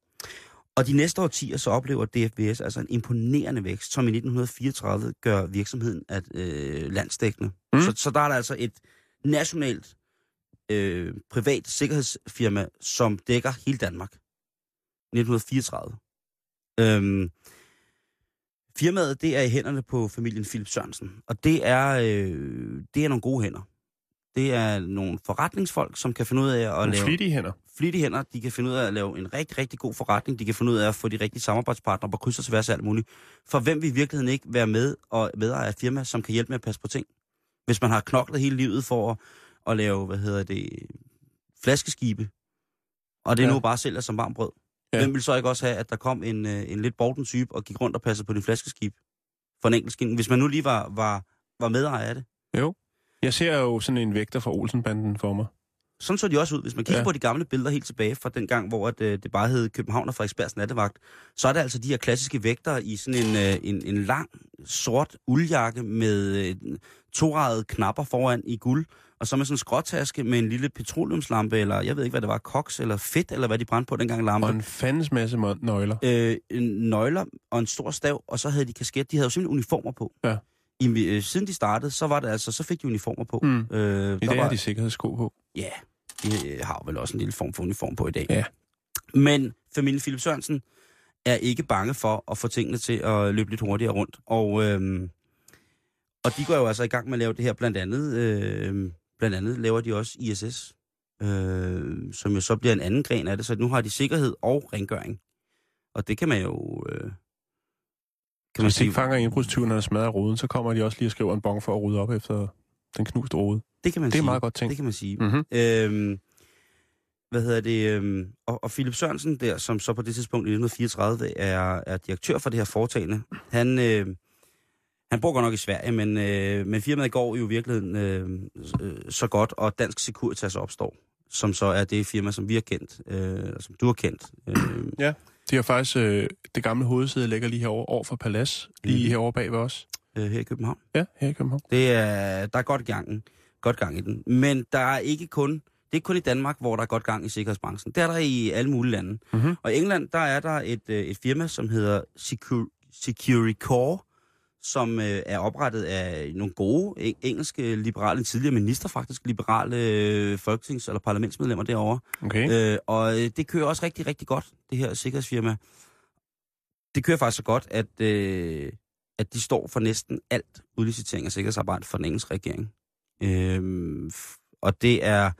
Og de næste årtier så oplever DFVS altså en imponerende vækst, som i 1934 gør virksomheden at, øh, landsdækkende. Mm. Så, så der er der altså et nationalt øh, privat sikkerhedsfirma, som dækker hele Danmark. 1934. Øhm, firmaet, det er i hænderne på familien Philip Sørensen, og det er, øh, det er nogle gode hænder. Det er nogle forretningsfolk, som kan finde ud af at Nogle lave flittige hænder. flittige hænder. De kan finde ud af at lave en rigtig, rigtig god forretning. De kan finde ud af at få de rigtige samarbejdspartnere på kryds og tværs af alt muligt. For hvem vil i virkeligheden ikke være med og medejer af et firma, som kan hjælpe med at passe på ting? Hvis man har knoklet hele livet for at, at lave, hvad hedder det, flaskeskibe, og det Ja. nu bare sælger som varmt brød. Ja. Hvem vil så ikke også have, at der kom en, øh, en lidt borten type og gik rundt og passede på din flaskeskib for en enkelt skin? Hvis man nu lige var, var, var medejer af det. Jeg ser jo sådan en vægter fra Olsenbanden for mig. Sådan så de også ud. Hvis man kigger Ja. på de gamle billeder helt tilbage fra den gang, hvor at, øh, det bare hed København og Frederiksbergs nattevagt, så er det altså de her klassiske vægter i sådan en, øh, en, en lang, sort uldjakke med øh, torejede knapper foran i guld, og så med sådan en skråtaske med en lille petroleumslampe, eller jeg ved ikke, hvad det var, koks eller fedt, eller hvad de brændte på dengang lampe. Og en fandens masse nøgler. øh, en nøgler og en stor stav, og så havde de kasket. De havde jo simpelthen uniformer på. Ja. I, øh, siden de startede, så var det altså, så fik de uniformer på. Mm. Øh, I dag har de sikkerhedssko på. Ja, de øh, har vel også en lille form for uniform på i dag. Ja. Men familien Philip Sørensen er ikke bange for at få tingene til at løbe lidt hurtigere rundt. Og, øhm, og de går jo altså i gang med at lave det her. Blandt andet, øh, blandt andet laver de også ISS, øh, som jo så bliver en anden gren af det. Så nu har de sikkerhed og rengøring. Og det kan man jo... Øh, kan Hvis de ikke fanger indbrudstyven, når der smadrer ruden, så kommer de også lige og skriver en bong for at rydde op efter den knuste rode. det kan man Det er sige. meget godt tænkt. Det kan man sige. Mm-hmm. Øhm, hvad hedder det? Øhm, og, og Philip Sørensen der, som så på det tidspunkt i 1934 er, er direktør for det her foretagende, han, øh, han bor godt nok i Sverige, men, øh, men firmaet går jo i virkeligheden øh, øh, så godt, og Dansk Securitas opstår, som så er det firma, som vi har kendt, øh, som du har kendt. Øh, De har faktisk øh, det gamle hovedsæde ligger lige herovre over for Palads, lige Mhm. herovre bag ved os. øh, her i København. Ja, her i København. Det er, der er godt gang, godt gang i den. Men der er ikke kun, det er ikke kun i Danmark, hvor der er godt gang i sikkerhedsbranchen. Det er der i alle mulige lande. Mhm. Og i England, der er der et, øh, et firma, som hedder Secur- Securicore, som øh, er oprettet af nogle gode eng- engelske liberale, tidligere minister faktisk, liberale øh, folketings- eller parlamentsmedlemmer derovre. Okay. Øh, og øh, det kører også rigtig, rigtig godt, det her sikkerhedsfirma. Det kører faktisk så godt, at, øh, at de står for næsten alt udlicitering af sikkerhedsarbejde for den engelske regering. Øh, og det er,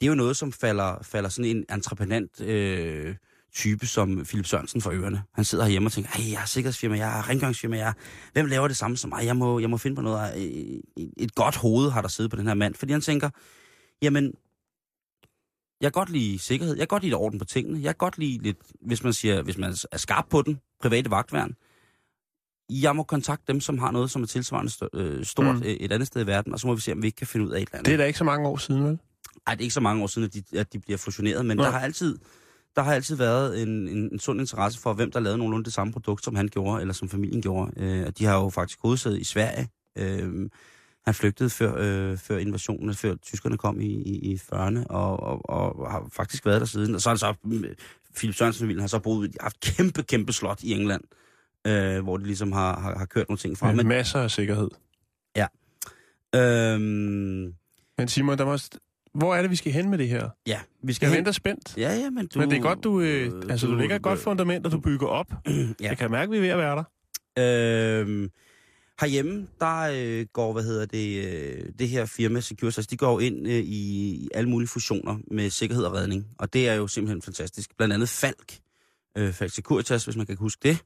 det er jo noget, som falder, falder sådan en entreprenant øh, type som Philip Sørensen for ørerne. Han sidder hjemme og tænker, hey, jeg har sikkerhedsfirma, jeg har rengøringsfirma, jeg har... hvem laver det samme som mig? Jeg må, jeg må finde på noget. Øh, Et godt hoved har der siddet på den her mand, fordi han tænker, jamen, jeg kan godt lide sikkerhed, jeg kan godt lide orden på tingene, jeg kan godt lide lidt, hvis man siger, hvis man er skarp på den, private vagtværn, jeg må kontakte dem, som har noget, som er tilsvarende øh, stort Mm. et andet sted i verden, og så må vi se, om vi ikke kan finde ud af et eller andet. Det er da ikke så mange år siden, vel? Ej, det er ikke så mange år siden, at de, at de bliver fusioneret, men Nå. der har altid der har altid været en, en, en sund interesse for, hvem der lavede nogenlunde det samme produkt, som han gjorde, eller som familien gjorde. Øh, og de har jo faktisk hovedsæde i Sverige. Øh, han flygtede før, øh, før invasionen, før tyskerne kom i, i, i 40'erne, og, og, og har faktisk været der siden. Og så er han så, øh, Philip Sørensen-familien har så boet, har haft kæmpe, kæmpe slot i England, øh, hvor de ligesom har, har, har kørt nogle ting fra. Med masser af sikkerhed. øhm, Men Simon, der må... Hvor er det, vi skal hen med det her? ja, vi skal Jeg hen- venter spændt. Ja, ja, men du... Men det er godt, du, øh, altså, du lægger et godt fundament, og du bygger op. Ja. Jeg kan mærke, at vi er ved at være der. Øhm, herhjemme, der øh, går, hvad hedder det, øh, det her firma Securitas, de går ind øh, i, i alle mulige fusioner med sikkerhed og redning. Og det er jo simpelthen fantastisk. Blandt andet Falk, øh, Falk Securitas, hvis man kan huske det.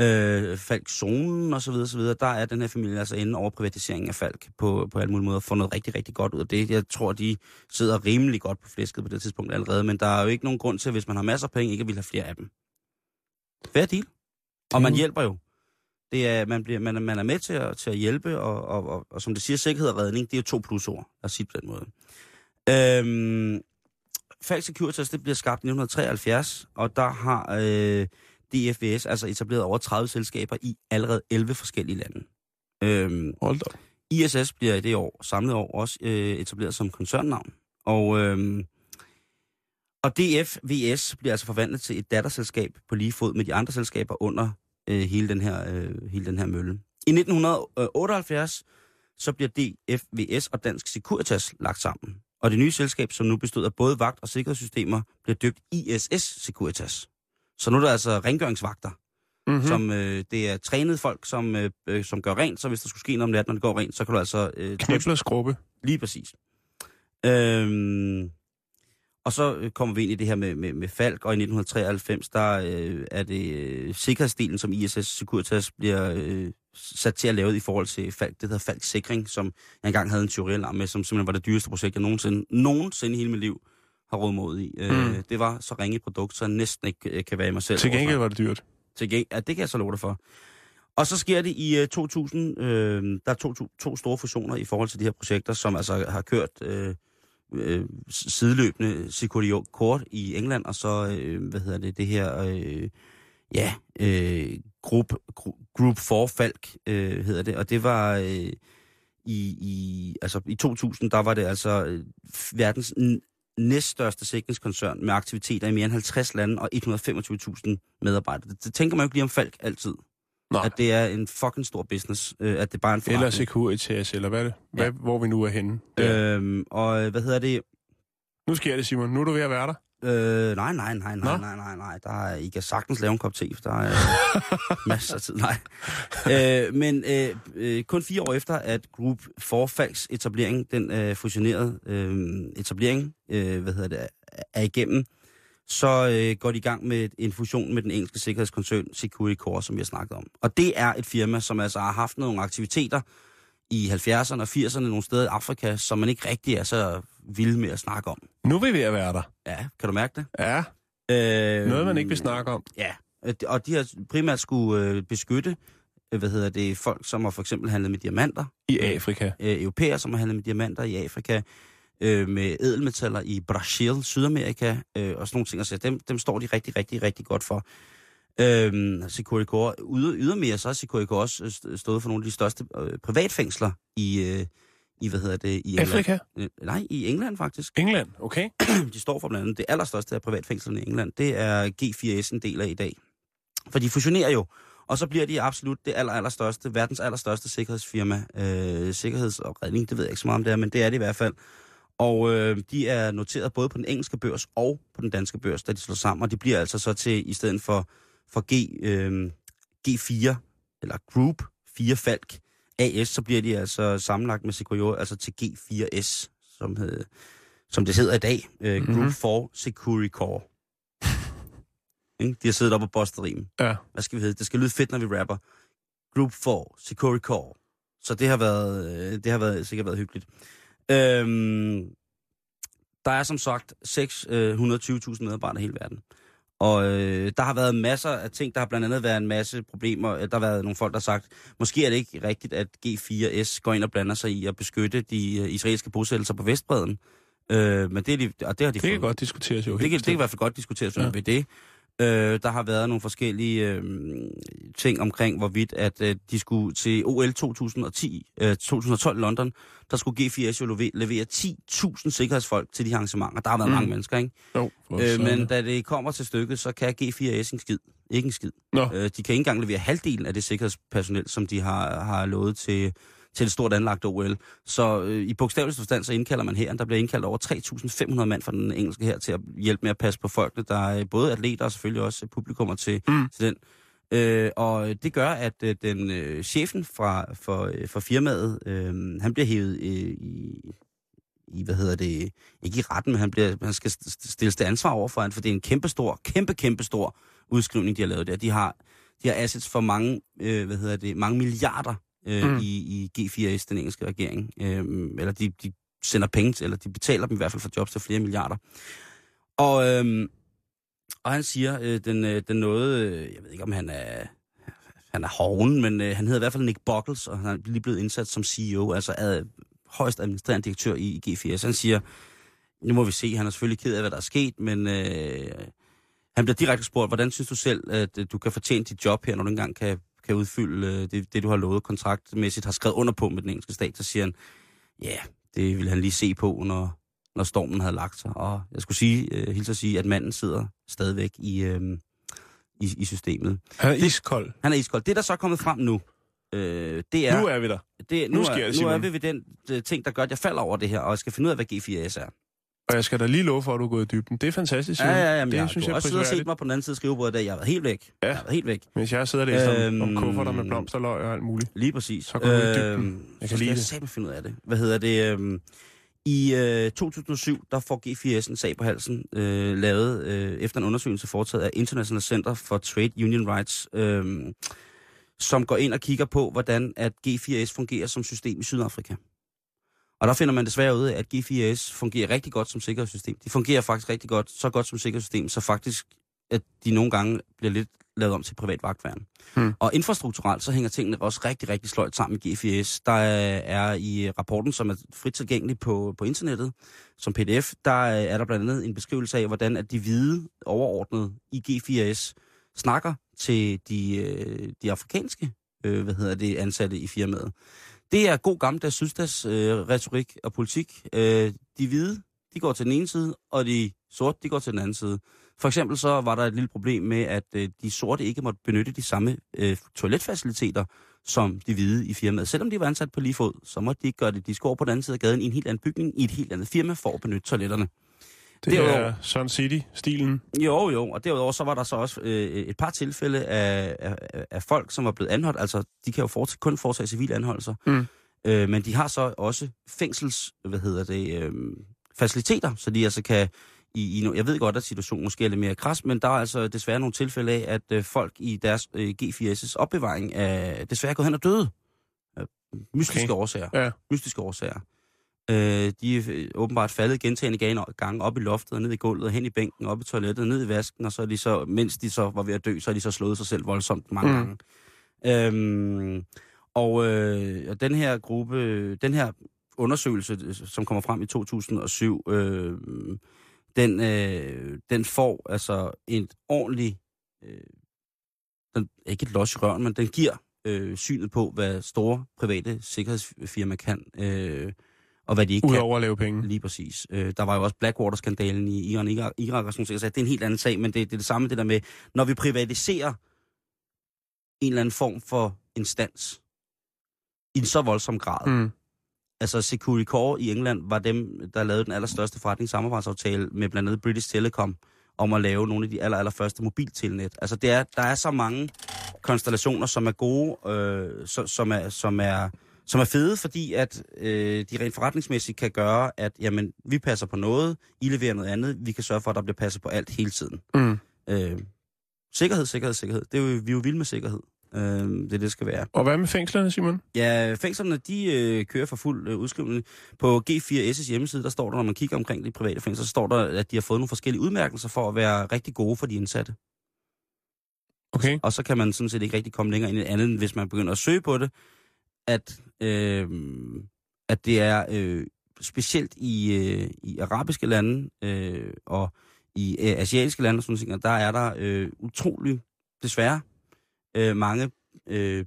Øh, Falk Zonen og så videre, så videre. Der er den her familie altså inde over privatiseringen af Falk på, på alle mulige måder. Får noget rigtig, rigtig godt ud af det. Jeg tror, de sidder rimelig godt på flæsket på det tidspunkt allerede. Men der er jo ikke nogen grund til, hvis man har masser af penge, ikke at ville have flere af dem. Fair deal. Og man hjælper jo. Det er, man, bliver, man, man er med til at, til at hjælpe, og, og, og, og som det siger, sikkerhed og redning, det er jo to plusord, os sige på den måde. Øhm, Falk Securitas, det bliver skabt i 1973, og der har øh, DFVS altså etableret over 30 selskaber i allerede 11 forskellige lande. Øhm, Hold da. ISS bliver i det år, samlet år, også øh, etableret som koncernnavn. Og, øhm, og DFVS bliver altså forvandlet til et datterselskab på lige fod med de andre selskaber under øh, hele, den her, øh, hele den her mølle. I 1978 så bliver DFVS og Dansk Securitas lagt sammen. Og det nye selskab, som nu bestod af både vagt- og sikkerhedssystemer, bliver døbt ISS Securitas. Så nu er der altså rengøringsvagter, Mm-hmm. mm. som øh, det er trænede folk, som, øh, øh, som gør rent, så hvis der skulle ske noget om natten, når det går rent, så kan du altså... Øh, skrubbe. Lige præcis. Øhm, og så øh, kommer vi ind i det her med, med, med Falk, og i 1993, der øh, er det øh, sikkerhedsdelen, som ISS Securitas bliver øh, sat til at lave i forhold til Falk. Det hedder Falk Sikring, som jeg engang havde en teorialarm med, som simpelthen var det dyreste projekt, jeg nogensinde, nogensinde i hele mit liv har råd mod i. Øh, Mm. Det var så ringe produkt, så jeg næsten ikke øh, kan være i mig selv. Til gengæld var det dyrt. Til gengæld, ja, det kan jeg så love dig for. Og så sker det i uh, 2000, øh, der er to, to, to store fusioner i forhold til de her projekter, som altså har kørt øh, øh, sideløbende Security Court i England, og så, øh, hvad hedder det, det her, øh, ja, øh, Group, Group 4 Falk øh, hedder det, og det var øh, i, i, altså i 2000, der var det altså øh, verdens næststørste sikringskoncern med aktiviteter i mere end 50 lande og 125.000 medarbejdere. Det, det tænker man jo ikke lige om Falk altid. Nej. At det er en fucking stor business, øh, at det bare er en Eller forretning. Securitas, eller hvad er det? Hvad, Ja. Hvor vi nu er henne. Der. Øhm, og øh, hvad hedder det? Nu sker det, Simon. Nu er du ved at være der. Øh, nej, nej, nej, nej, nej, nej, nej. Der er, I kan sagtens lave en kop te, for der er masser af tid. Nej. Øh, men øh, øh, kun fire år efter, at Group 4 Falks etablering, den øh, fusionerede øh, etablering, øh, hvad hedder det, er igennem, så øh, går de i gang med en fusion med den engelske sikkerhedskoncern Security Core, som vi har snakket om. Og det er et firma, som altså har haft nogle aktiviteter i 70'erne og 80'erne nogle steder i Afrika, som man ikke rigtig er så vild med at snakke om. Nu er vi ved at være der. Ja, kan du mærke det? Ja, Øh, noget man ikke vil snakke om. Ja, og de har primært skulle øh, beskytte, øh, hvad hedder det, folk, som har for eksempel handlet med diamanter, I Afrika. øh, europæer, som har handlet med diamanter i Afrika, øh, med edelmetaller i Brasil, Sydamerika, øh, og sådan nogle ting. Altså, dem, dem står de rigtig, rigtig, rigtig godt for. Øhm, Core, yder, ydermere så har også st- stået for nogle af de største øh, privatfængsler i, øh, i, hvad hedder det, i England. Afrika? Øh, nej, i England faktisk. England, okay. de står for blandt andet det allerstørste af privatfængslerne i England. Det er G4S en del af i dag. For de fusionerer jo, og så bliver de absolut det aller, allerstørste, verdens allerstørste sikkerhedsfirma. Øh, sikkerheds- og redning, det ved jeg ikke så meget om det er, men det er det i hvert fald. Og øh, de er noteret både på den engelske børs og på den danske børs, da de slår sammen. Og de bliver altså så til, i stedet for, for G, øh, G4, eller Group 4 Falk AS, så bliver de altså sammenlagt med Securior, altså til G4S, som, hed, som det hedder i dag. Øh, Group Mhm. 4 Security Core. De har siddet op og bustet rim. Ja. Hvad skal vi hedde? Det skal lyde fedt, når vi rapper. Group 4 Security Core. Så det har været, øh, det har været, sikkert været hyggeligt. Øhm, der er som sagt 620.000 medarbejdere i hele verden. Og øh, der har været masser af ting. Der har blandt andet været en masse problemer. Der har været nogle folk, der har sagt, måske er det ikke rigtigt, at G4S går ind og blander sig i at beskytte de øh, israelske bosættelser på Vestbreden. Øh, men det, er de, og det har de Det kan fået- godt diskuteres jo. det kan, det kan i hvert fald godt diskuteres. Ja. ved det. Øh, der har været nogle forskellige øh, ting omkring, hvorvidt at øh, de skulle til OL 2010, øh, 2012 i London, der skulle G4S jo levere, levere 10.000 sikkerhedsfolk til de arrangementer. Der har været mm. Mange mennesker, ikke? Jo, Øh, men da det kommer til stykket, så kan G4S en skid. Ikke en skid. Nå. Øh, de kan ikke engang levere halvdelen af det sikkerhedspersonel, som de har, har lovet til, til et stort anlagt OL. Så øh, i bogstavelig forstand, så indkalder man her. Der bliver indkaldt over 3.500 mand fra den engelske her til at hjælpe med at passe på folkene. Der er både atleter og selvfølgelig også publikummer til, Mm. til den. Øh, og det gør, at øh, den øh, chefen fra, for, øh, for firmaet, øh, han bliver hævet øh, i, i, hvad hedder det, ikke i retten, men han, bliver, han skal st- stilles til ansvar over for, for det er en kæmpe stor, kæmpe, kæmpe stor udskrivning, de har lavet der. De har, de har assets for mange, øh, hvad hedder det, mange milliarder øh, Mm. i, i G4S, den engelske regering. Øh, eller de, de sender penge til, eller de betaler dem i hvert fald for jobs til flere milliarder. Og, øh, og han siger, øh, den, øh, den noget, øh, jeg ved ikke om han er, han er hoven, men øh, han hedder i hvert fald Nick Buckles, og han er lige blevet indsat som CEO, altså ad, højst administrerende direktør i, i G4S. Han siger, nu må vi se, han er selvfølgelig ked af, hvad der er sket, men øh, han bliver direkte spurgt, hvordan synes du selv, at øh, du kan fortjene dit job her, når du engang kan, kan udfylde øh, det, det, du har lovet kontraktmæssigt, har skrevet under på med den engelske stat, så siger han, ja, yeah, det vil han lige se på, når, når stormen havde lagt sig. Og jeg skulle sige, øh, hilse at sige, at manden sidder stadigvæk i, øh, i, i systemet. Han er iskold. Han er iskold. Det, der så er kommet frem nu, øh, det er... Nu er vi der. det, nu nu, sker er, det, nu er vi ved den øh, ting, der gør, at jeg falder over det her, og jeg skal finde ud af, hvad G4S er. Og jeg skal da lige love for, at du er gået i dybden. Det er fantastisk, Ja, ja, ja, det jeg, synes du jeg også siddet og set mig på den anden side af skrivebordet i dag. Jeg har været helt væk. Ja. Jeg har været helt væk. Mens jeg sidder og læser øhm, om, Øhm, kufferter med blomsterløg og alt muligt. Lige præcis. Så går du i dybden. Øhm, Jeg kan lide jeg det. satme finde ud af det. Hvad hedder det? Øhm, I øh, 2007, der får G4S en sag på halsen, øh, lavet øh, efter en undersøgelse foretaget af International Center for Trade Union Rights, øh, som går ind og kigger på, hvordan at G4S fungerer som system i Sydafrika. Og der finder man desværre ud af, at G4S fungerer rigtig godt som sikkerhedssystem. De fungerer faktisk rigtig godt, så godt som sikkerhedssystem, så faktisk, at de nogle gange bliver lidt lavet om til privat vagtværn. Hmm. Og infrastrukturelt, så hænger tingene også rigtig, rigtig sløjt sammen med GFS. Der er i rapporten, som er frit tilgængelig på, på internettet, som pdf, der er der blandt andet en beskrivelse af, hvordan at de hvide overordnede i G4S snakker til de, øh, de afrikanske øh, hvad hedder det, ansatte i firmaet. Det er god gammeldags sydstads øh, retorik og politik. Øh, de hvide, de går til den ene side, og de sorte, de går til den anden side. For eksempel så var der et lille problem med, at øh, de sorte ikke måtte benytte de samme øh, toiletfaciliteter som de hvide i firmaet. Selvom de var ansat på lige fod, så måtte de ikke gøre det. De skulle over på den anden side af gaden i en helt anden bygning, i et helt andet firma, for at benytte toiletterne. Det Derudover- er Sun City-stilen. Jo, jo, og derudover så var der så også øh, et par tilfælde af, af, af folk, som var blevet anholdt. Altså, de kan jo foretage, kun foretage civile anholdelser. Mm. Øh, men de har så også fængsels, hvad hedder det, øh, faciliteter, så de altså kan... I, i, jeg ved godt, at situationen måske er lidt mere kras, men der er altså desværre nogle tilfælde af, at øh, folk i deres øh, G4's opbevaring er desværre gået hen og døde. Øh, mystiske okay. årsager. Ja. Mystiske årsager. Øh, de er øh, åbenbart faldet gentagende gange, op i loftet, og ned i gulvet, og hen i bænken, op i toilettet, ned i vasken, og så er de så, mens de så var ved at dø, så er de så slået sig selv voldsomt mange Mm. gange. Øhm, og, øh, og den her gruppe, den her undersøgelse, som kommer frem i 2007, øh, den, øh, den får altså et ordentligt, øh, den, ikke et los i røven, men den giver øh, synet på, hvad store private sikkerhedsfirmaer kan, øh, og hvad de ikke kan. Udover at lave penge. Lige præcis. Øh, der var jo også Blackwater-skandalen i Iran, Irak, Irak og sådan noget. Så det er en helt anden sag, men det, det er det samme det der med, når vi privatiserer en eller anden form for instans i en så voldsom grad. Mm. Altså Security Core i England var dem, der lavede den allerstørste forretningssamarbejdsaftale med blandt andet British Telecom om at lave nogle af de aller, allerførste mobiltelnet. Altså det er, der er så mange konstellationer, som er gode, øh, så, som, er, som, er, som er fede, fordi at øh, de rent forretningsmæssigt kan gøre, at jamen, vi passer på noget, I leverer noget andet, vi kan sørge for, at der bliver passet på alt hele tiden. Mm. Øh, sikkerhed, sikkerhed, sikkerhed. Det er jo, vi er jo vilde med sikkerhed. Øh, det er det, skal være. Og hvad med fængslerne, Simon? Ja, fængslerne, de øh, kører for fuld øh, udskrivning. På G4S' hjemmeside, der står der, når man kigger omkring de private fængsler, så står der, at de har fået nogle forskellige udmærkelser for at være rigtig gode for de indsatte. Okay. Og så kan man sådan set ikke rigtig komme længere ind i andet, end hvis man begynder at søge på det, at, øh, at det er øh, specielt i, øh, i arabiske lande øh, og i øh, asiatiske lande, og sådan ting, der er der øh, utrolig, desværre, øh, mange øh,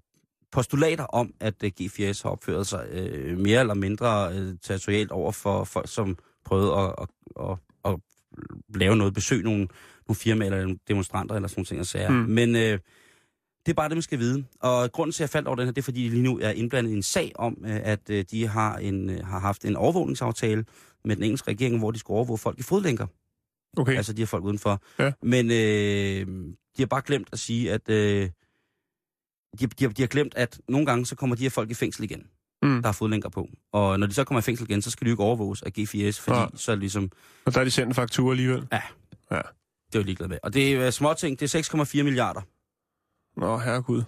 postulater om, at øh, G4S har opført sig øh, mere eller mindre øh, territorialt over for folk, som prøvede at, at, at, at lave noget, besøge nogle, nogle firmaer eller demonstranter eller sådan nogle ting og sager. Mm. Men øh, det er bare det, man skal vide. Og grunden til, at jeg faldt over den her, det er, fordi de lige nu er indblandet i en sag om, øh, at øh, de har, en, øh, har haft en overvågningsaftale med den engelske regering, hvor de skulle overvåge folk i fodlænker. Okay. Altså, de har folk udenfor. Ja. Men øh, de har bare glemt at sige, at... Øh, de, de, har, de har glemt, at nogle gange, så kommer de her folk i fængsel igen, Mm. der har fodlænker på. Og når de så kommer i fængsel igen, så skal de jo ikke overvåges af G4S, fordi Ja. ja. så er det ligesom, Og der er de sendt en faktur alligevel. det er jo ligeglad med. Og det er småting, det er 6,4 milliarder. Nå, herregud.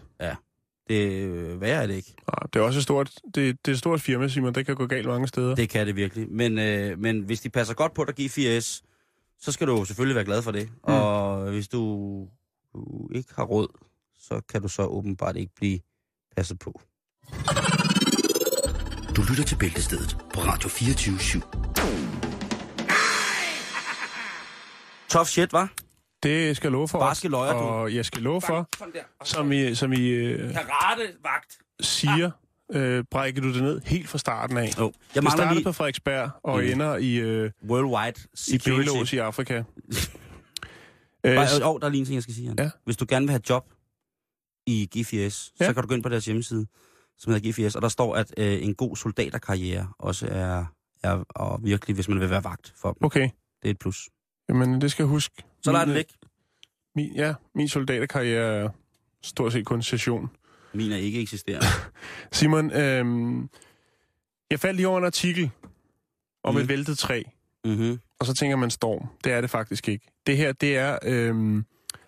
Det øh, værre er det ikke. Nej, det er også et stort, det, det er et stort firma, Simon. Det kan gå galt mange steder. Det kan det virkelig. Men, øh, men hvis de passer godt på dig, G4S, så skal du selvfølgelig være glad for det. Mm. Og hvis du, du ikke har råd, så kan du så åbenbart ikke blive passet på. Du lytter til Bæltestedet på Radio 24 /7. Tough shit, var? Det skal jeg love for. Barske løjer, du. Og jeg skal love for, som I, som I øh, Karate-vagt. siger, øh, brækker du det ned helt fra starten af. Jo, jeg mangler starter lige på Frederiksberg og Mm. ender i, øh, worldwide i security. Benlås i Afrika. øh, Bare, åh, der er lige en ting, jeg skal sige. Jan. Ja. Hvis du gerne vil have job i G4S, Ja. så kan du gå ind på deres hjemmeside, som hedder G4S, og der står, at øh, en god soldaterkarriere også er, er og virkelig, hvis man vil være vagt for dem. okay, Det er et plus. jamen det skal jeg huske. Så lad Min, den væk. Min, ja, min soldaterkarriere er stort set kun session. Min er ikke eksisterende. Simon, øh, jeg faldt lige over en artikel om Mm. et væltet træ, mm-hmm. og så tænker man storm. Det er det faktisk ikke. Det her, det er øh,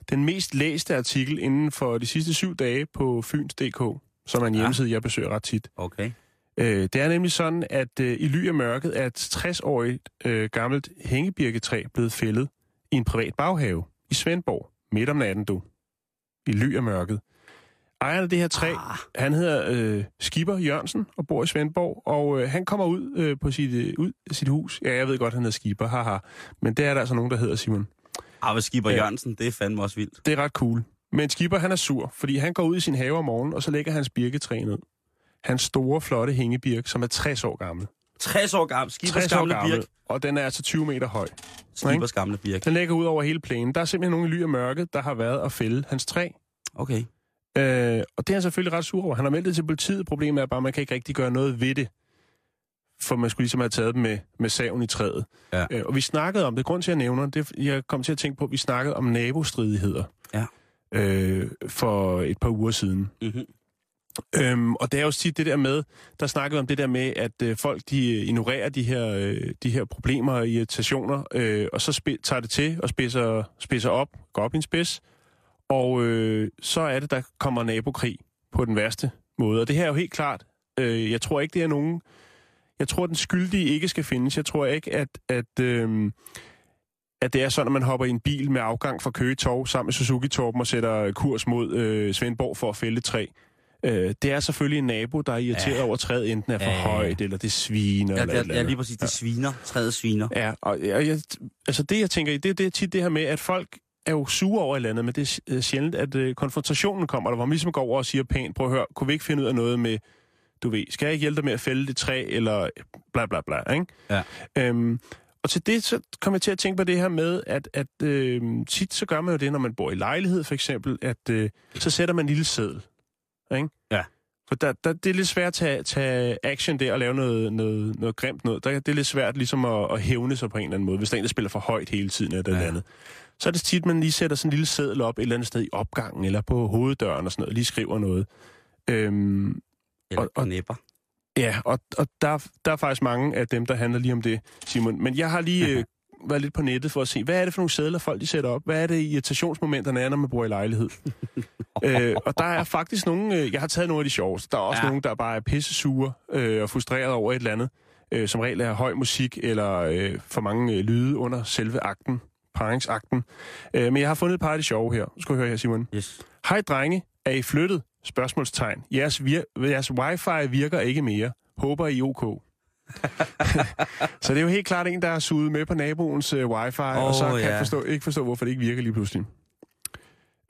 den mest læste artikel inden for de sidste syv dage på Fyns.dk, som er en Ja. hjemmeside, jeg besøger ret tit. Okay. Øh, det er nemlig sådan, at øh, i ly af mørket er et 60-årigt øh, gammelt hængebirketræ blevet fældet i en privat baghave i Svendborg midt om natten, du. i ly af mørket. Ejeren af det her træ, ah. han hedder øh, Skipper Jørgensen og bor i Svendborg, og øh, han kommer ud øh, på sit, øh, ud sit hus. Ja, jeg ved godt, han hedder Skipper, haha. Men det er der altså nogen, der hedder Simon. Ah, Skipper ja. Jørgensen, det er fandme også vildt. Det er ret cool. Men Skipper, han er sur, fordi han går ud i sin have om morgenen, og så lægger hans birketræ ned. Hans store, flotte hængebirk, som er 60 år gammel. 60 år gammel. Skippers 60 år gammel, birk. og den er altså 20 meter høj. Skippers gamle birk. Den ligger ud over hele plænen. Der er simpelthen nogle i ly af mørket, der har været at fælde hans træ. Okay. Øh, og det er han selvfølgelig ret sur over. Han har meldt det til politiet. Problemet er bare, at man kan ikke rigtig gøre noget ved det. For man skulle ligesom have taget dem med, med saven i træet. Ja. Øh, og vi snakkede om det. Grund til, at jeg nævner det, jeg kom til at tænke på, at vi snakkede om nabostridigheder. Ja. Øh, for et par uger siden. Mm-hmm. Øhm, og det er jo tit det der med, der snakkede om det der med, at øh, folk de øh, ignorerer de her, øh, de her problemer og irritationer, øh, og så spi- tager det til og spidser, spidser op, går op i en spids, og øh, så er det, der kommer nabokrig på den værste måde. Og det her er jo helt klart, øh, jeg tror ikke, det er nogen, jeg tror, den skyldige ikke skal findes. Jeg tror ikke, at, at, øh, at det er sådan, at man hopper i en bil med afgang fra Køge Torv sammen med Suzuki Torben og sætter kurs mod øh, Svendborg for at fælde træ. Øh, det er selvfølgelig en nabo, der er irriteret Ja. ja. over, at træet enten er for Ja, ja, ja, ja. højt, eller det sviner. Ja, eller, det, eller, er, ja, lige præcis. Det sviner. Træet sviner. Ja, og jeg, jeg, altså det, jeg tænker i, det, det er tit det her med, at folk er jo sure over et eller andet, men det er sjældent, at øh, konfrontationen kommer, der hvor man ligesom går over og siger pænt, prøv at høre, kunne vi ikke finde ud af noget med, du ved, skal jeg ikke hjælpe dig med at fælde det træ, eller bla bla bla, ikke? Ja. Øhm, og til det, så kommer jeg til at tænke på det her med, at, at øh, tit så gør man jo det, når man bor i lejlighed for eksempel, at øh, så sætter man en lille seddel, ikke? Ja. For der, der, det er lidt svært at tage, tage action der og lave noget, noget, noget grimt noget. Der, det er lidt svært ligesom at, at hævne sig på en eller anden måde, hvis der er en, der spiller for højt hele tiden eller Ja. andet. Så er det tit, man lige sætter sådan en lille seddel op et eller andet sted i opgangen eller på hoveddøren og sådan noget, lige skriver noget. Øhm, Eller Og- og- næpper. Ja, og, og der, der er faktisk mange af dem, der handler lige om det, Simon. Men jeg har lige øh, været lidt på nettet for at se, hvad er det for nogle sædler, folk de sætter op? Hvad er det irritationsmomenterne er, når man bor i lejlighed? øh, og der er faktisk nogle, øh, jeg har taget nogle af de sjoveste. Der er også Ja. nogle, der bare er pisse sure øh, og frustreret over et eller andet. Øh, som regel er høj musik eller øh, for mange øh, lyde under selve akten, paringsakten. Øh, men jeg har fundet et par af de sjove her. Skal du høre her, Simon. Yes. Hej drenge, er I flyttet? Spørgsmålstegn. Jeres, vir- jeres wifi virker ikke mere. Håber I er OK. så det er jo helt klart en, der er suget med på naboens uh, wifi, oh, og så kan ja. jeg forstå, ikke forstå, hvorfor det ikke virker lige pludselig.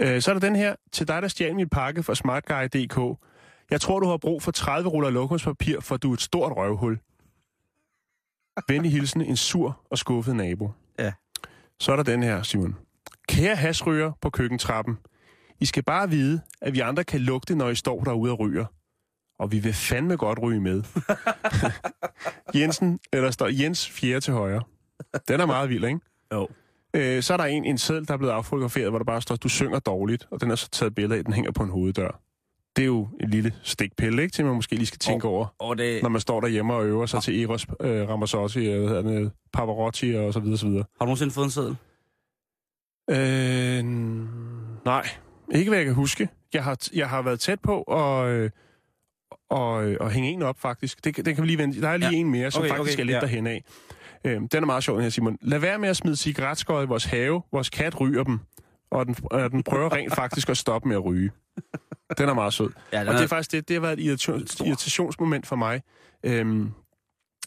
Uh, så er der den her. Til dig, der stjal min pakke fra smartguy.dk. Jeg tror, du har brug for 30 ruller lokumspapir, for du er et stort røvhul. Venlig hilsen, en sur og skuffet nabo. Ja. Så er der den her, Simon. Kære hasryger på køkkentrappen. I skal bare vide, at vi andre kan lugte, når I står derude og ryger. Og vi vil fandme godt ryge med. Jensen, eller står Jens 4 til højre. Den er meget vild, ikke? Jo. Øh, så er der en, en seddel, der er blevet affotograferet, hvor der bare står, du synger dårligt, og den er så taget billede af, den hænger på en hoveddør. Det er jo en lille stikpille, ikke? Til man måske lige skal tænke over, Og det, når man står derhjemme og øver sig til Eros øh, Ramazzotti, og hvad hedder det, Pavarotti og så videre, så videre. har du nogensinde fået en seddel? Øh, nej, ikke hvad jeg kan huske. Jeg har, jeg har været tæt på at, øh, og, øh, og hænge en op, faktisk. Det, den kan vi lige vente. Der er lige Ja. en mere, som Okay, faktisk okay, er lidt ja. derhen af. Øh, den er meget sjov, den her, Simon. Lad være med at smide cigaretskåret i vores have. Vores kat ryger dem. Og den, og den prøver rent faktisk at stoppe med at ryge. Den er meget sød. Ja, Og det er- faktisk det, det har været et irritation, irritationsmoment for mig. Øhm,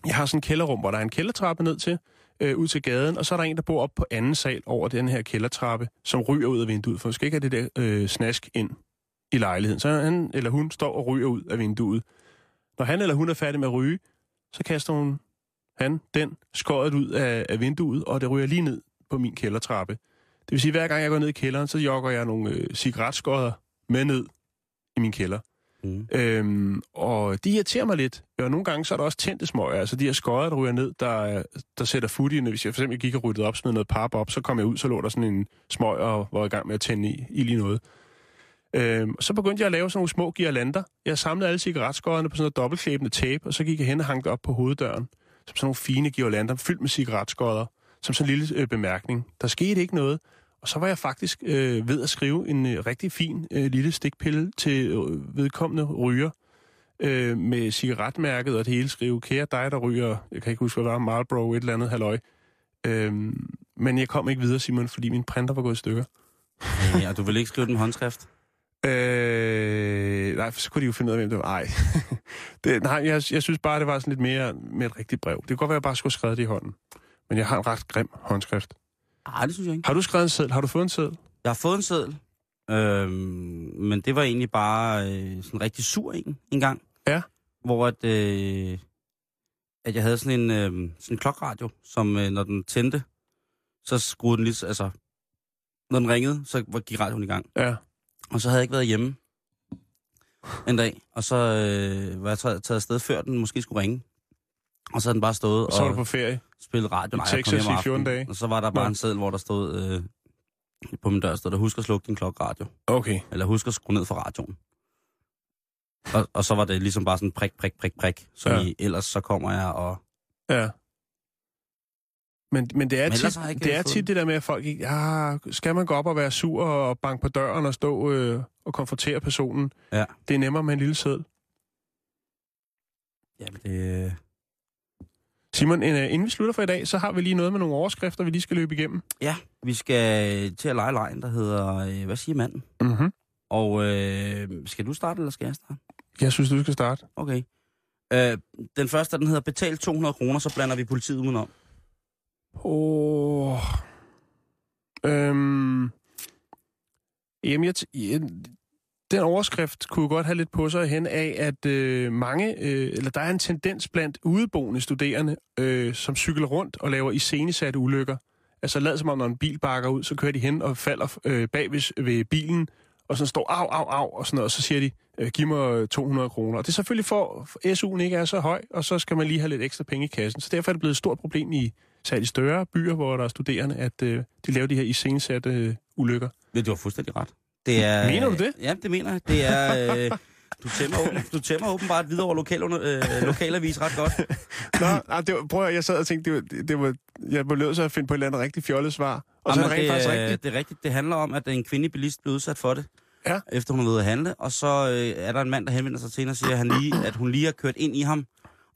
jeg har sådan en kælderrum, hvor der er en kældertrappe ned til, øh, ud til gaden, og så er der en, der bor op på anden sal over den her kældertrappe, som ryger ud af vinduet, for man skal ikke have det der øh, snask ind i lejligheden. Så han eller hun står og ryger ud af vinduet. Når han eller hun er færdig med at ryge, så kaster hun han, den, skåret ud af, af vinduet, og det ryger lige ned på min kældertrappe. Det vil sige, at hver gang jeg går ned i kælderen, så jogger jeg nogle øh, cigaretskåder med ned i min kælder. Mm. Øhm, og de irriterer mig lidt. Og nogle gange så er der også tændte smøger. Altså de her skøjer, der ryger ned, der, er- der sætter fod i. Hvis jeg for eksempel gik og ryddede op, smed noget pap op, så kom jeg ud, så lå der sådan en smøg og var i gang med at tænde i, i lige noget. Øhm, så begyndte jeg at lave sådan nogle små girlander. Jeg samlede alle cigaretskøjerne på sådan noget dobbeltklæbende tape, og så gik jeg hen og hang det op på hoveddøren. Som sådan nogle fine girlander, fyldt med cigaretskøjer, som sådan en lille øh, bemærkning. Der skete ikke noget. Og så var jeg faktisk øh, ved at skrive en øh, rigtig fin øh, lille stikpille til øh, vedkommende ryger øh, med cigaretmærket og det hele skrive, kære dig, der ryger, jeg kan ikke huske, hvad det var, Marlboro, et eller andet halløj. Øh, men jeg kom ikke videre, Simon, fordi min printer var gået i stykker. Ja, og du vil ikke skrive den håndskrift? Øh, nej, så kunne de jo finde ud af, hvem det var. Ej. det, nej, jeg, jeg synes bare, det var sådan lidt mere med et rigtigt brev. Det kunne godt være, at jeg bare skulle have skrevet det i hånden. Men jeg har en ret grim håndskrift. Nej, det synes jeg ikke. Har du skrevet en seddel? Har du fået en seddel? Jeg har fået en seddel, øhm, men det var egentlig bare øh, sådan rigtig sur en, en gang. Ja. Hvor at, øh, at jeg havde sådan en, øh, sådan en klokradio, som øh, når den tændte, så skruede den lige, altså, når den ringede, så var- gik radioen i gang. Ja. Og så havde jeg ikke været hjemme en dag, og så øh, var jeg taget, afsted, før den måske skulle ringe. Og så havde den bare stået Og så var og du på ferie. spillet radio. Nej, om sige 14 aftenen, dage. Og så var der bare Nå. en seddel, hvor der stod øh, på min dør, stod der, husk at slukke din klokradio. Okay. Eller husk at skrue ned for radioen. Og, og så var det ligesom bare sådan prik, prik, prik, prik. Så ja. i, ellers så kommer jeg og... Ja. Men, men det er, Men tit, ikke det er tit det der med, at folk ikke... Ja, skal man gå op og være sur og banke på døren og stå øh, og konfrontere personen? Ja. Det er nemmere med en lille seddel. Jamen, det... Simon, en, øh, inden vi slutter for i dag, så har vi lige noget med nogle overskrifter, vi lige skal løbe igennem. Ja, vi skal til at lege lejen, der hedder... Øh, hvad siger manden? Mm-hmm. Og øh, skal du starte, eller skal jeg starte? Jeg synes, du skal starte. Okay. Øh, den første, den hedder Betal 200 kroner, så blander vi politiet udenom. Åh... Øhm... Jamen, jeg t- den overskrift kunne godt have lidt på sig hen af, at øh, mange, øh, eller der er en tendens blandt udeboende studerende, øh, som cykler rundt og laver iscenesatte ulykker. Altså lad som om, når en bil bakker ud, så kører de hen og falder øh, bag ved, ved bilen, og så står af, af, af, og sådan noget, og så siger de, øh, giv mig øh, 200 kroner. Og det er selvfølgelig for, for SU'en ikke er så høj, og så skal man lige have lidt ekstra penge i kassen. Så derfor er det blevet et stort problem i særligt større byer, hvor der er studerende, at øh, de laver de her iscenesatte øh, ulykker. Ja, du har fuldstændig ret. Det er, Mener du det? Ja, det mener jeg. Det er... Øh, du tæmmer, du tæmmer åbenbart videre over lokal, øh, lokalavis ret godt. Nå, nej, det var, prøv at, jeg sad og tænkte, det var, det var, jeg var nødt til at finde på et eller andet rigtig fjollet svar. Og så er det Jamen, rent faktisk det, rigtigt. det er rigtigt. Det handler om, at en kvindelig bilist blev udsat for det, Ja. efter hun har været at handle. Og så øh, er der en mand, der henvender sig til hende og siger, at, han lige, at hun lige har kørt ind i ham,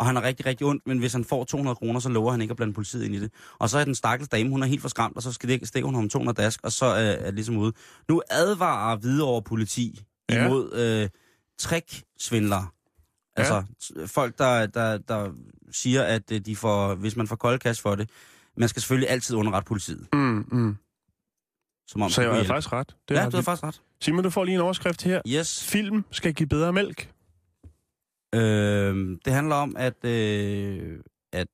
og han er rigtig, rigtig ondt, men hvis han får 200 kroner, så lover han ikke at blande politiet ind i det. Og så er den stakkels dame, hun er helt forskræmt, og så skal det, stikker hun ham 200 dask, og så øh, er det ligesom ude. Nu advarer Hvidovre politi Ja. imod øh, trick-svindlere. Altså t- folk, der, der, der siger, at øh, de får, hvis man får koldkast for det, man skal selvfølgelig altid underrette politiet. Mm, mm. Som om Så jeg hjælpe. faktisk ret. Det Ja, er du har faktisk ret. Simon, du får lige en overskrift her. Yes. Film skal give bedre mælk. Øh, det handler om, at, øh, at,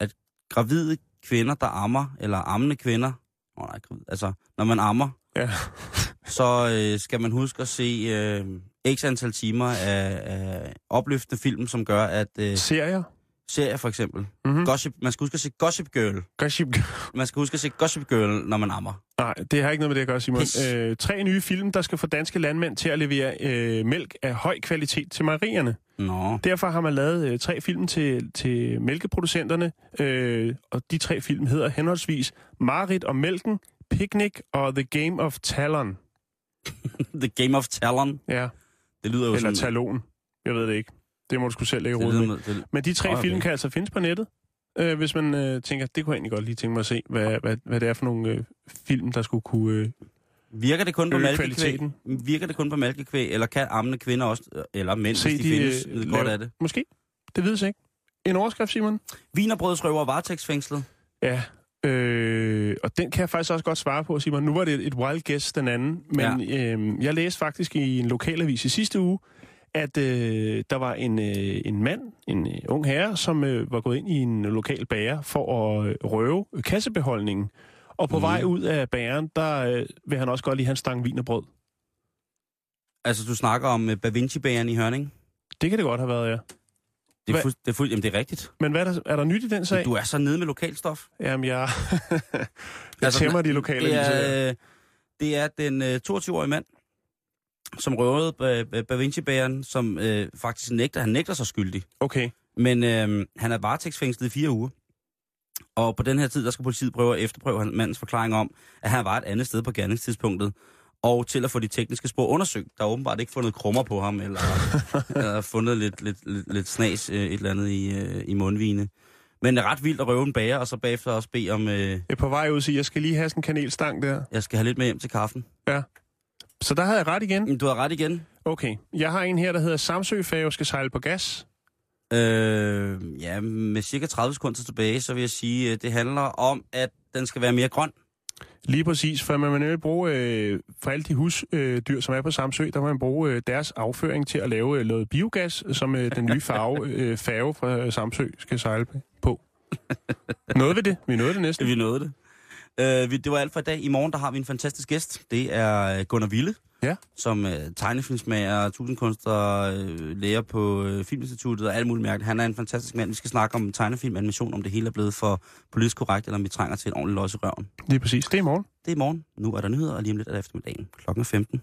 at gravide kvinder, der ammer, eller ammende kvinder, oh, nej, altså når man ammer, Ja. så øh, skal man huske at se øh, x antal timer af, af opløftende film, som gør, at øh, Serier. Serier for eksempel, Mhm. mm-hmm. Gossip, man skal huske at se Gossip Girl, Gossip. man skal huske at se Gossip Girl, når man ammer. Nej, det har ikke noget med det at gøre, Simon. Øh, tre nye film, der skal få danske landmænd til at levere øh, mælk af høj kvalitet til mejerierne. Nå, Derfor har man lavet øh, tre film til, til mælkeproducenterne, øh, og de tre film hedder henholdsvis Marit og Mælken, Picnic og The Game of Talon. The Game of Talon, Ja, det lyder jo eller sådan... Talon. Jeg ved det ikke. Det må du skulle selv lægge råd med. det, Men de tre Okay. film kan altså findes på nettet, øh, hvis man øh, tænker, det kunne jeg egentlig godt lige tænke mig at se, hvad, hvad, hvad det er for nogle øh, film, der skulle kunne... Øh, Virker det kun på malkekvæg? Virker det kun på malkekvæg, eller kan ammende kvinder også, eller mænd, se hvis de, de, findes, øh, godt af det? Måske. Det vides ikke. En overskrift, Simon? Vinerbrødsrøver varetægtsfængslet. Ja. Øh, og den kan jeg faktisk også godt svare på, Simon. Nu var det et wild guess, den anden. Men ja. øh, jeg læste faktisk i en lokalavis i sidste uge, at øh, der var en, øh, en mand, en øh, ung herre, som øh, var gået ind i en lokal bager for at øh, røve kassebeholdningen. Og på mm. vej ud af bageren, der øh, vil han også godt lige have en stang vin og brød. Altså, du snakker om uh, Bavinci-bageren i Hørning. Det kan det godt have været, ja. Det er, fuld, det er, fuld, jamen, det er rigtigt. Men hvad er der, er der nyt i den sag? Du er så nede med lokalstof. Jamen, jeg, jeg Altså, tæmmer de lokale Det er, øh, det er den øh, 22-årige mand, som røvede Bavinci-bageren, som øh, faktisk nægter, han nægter sig skyldig. Okay. Men øh, han er varetægtsfængslet i fire uger. Og på den her tid, der skal politiet prøve at efterprøve mandens forklaring om, at han var et andet sted på gerningstidspunktet. Og til at få de tekniske spor undersøgt. Der er åbenbart ikke fundet krummer på ham, eller, eller fundet lidt, lidt, lidt, lidt snas øh, et eller andet i, øh, i mundvine. Men det er ret vildt at røve en bager, og så bagefter også bede om, øh, Jeg er på vej ud og sige, jeg skal lige have sådan en kanelstang der. jeg skal have lidt med hjem til kaffen. Så der havde jeg ret igen. Du har ret igen. Okay, jeg har en her, der hedder Samsø Færge skal sejle på gas. Øh, ja, med cirka 30 sekunder tilbage, så vil jeg sige, at det handler om, at den skal være mere grøn. Lige præcis, for man vil bruge, øh, for alle de husdyr, øh, som er på Samsø, der må man bruge øh, deres afføring til at lave øh, noget biogas, som øh, den nye farve, øh, færge fra Samsø skal sejle på. Nåede vi det? Vi nåede det næsten. Vi nåede det. Øh, det var alt for i dag. I morgen der har vi en fantastisk gæst. Det er øh, Gunnar Ville, Ja. som øh, tegnefilmsmager, tusindkunstner, øh, lærer på øh, Filminstituttet og alt muligt mærkeligt. Han er en fantastisk mand. Vi skal snakke om tegnefilm, animation, om det hele er blevet for politisk korrekt, eller om vi trænger til et ordentligt løs i røven. Lige præcis. Det er i morgen. Det er i morgen. Nu er der nyheder, og lige om lidt er det eftermiddagen. Klokken er 15.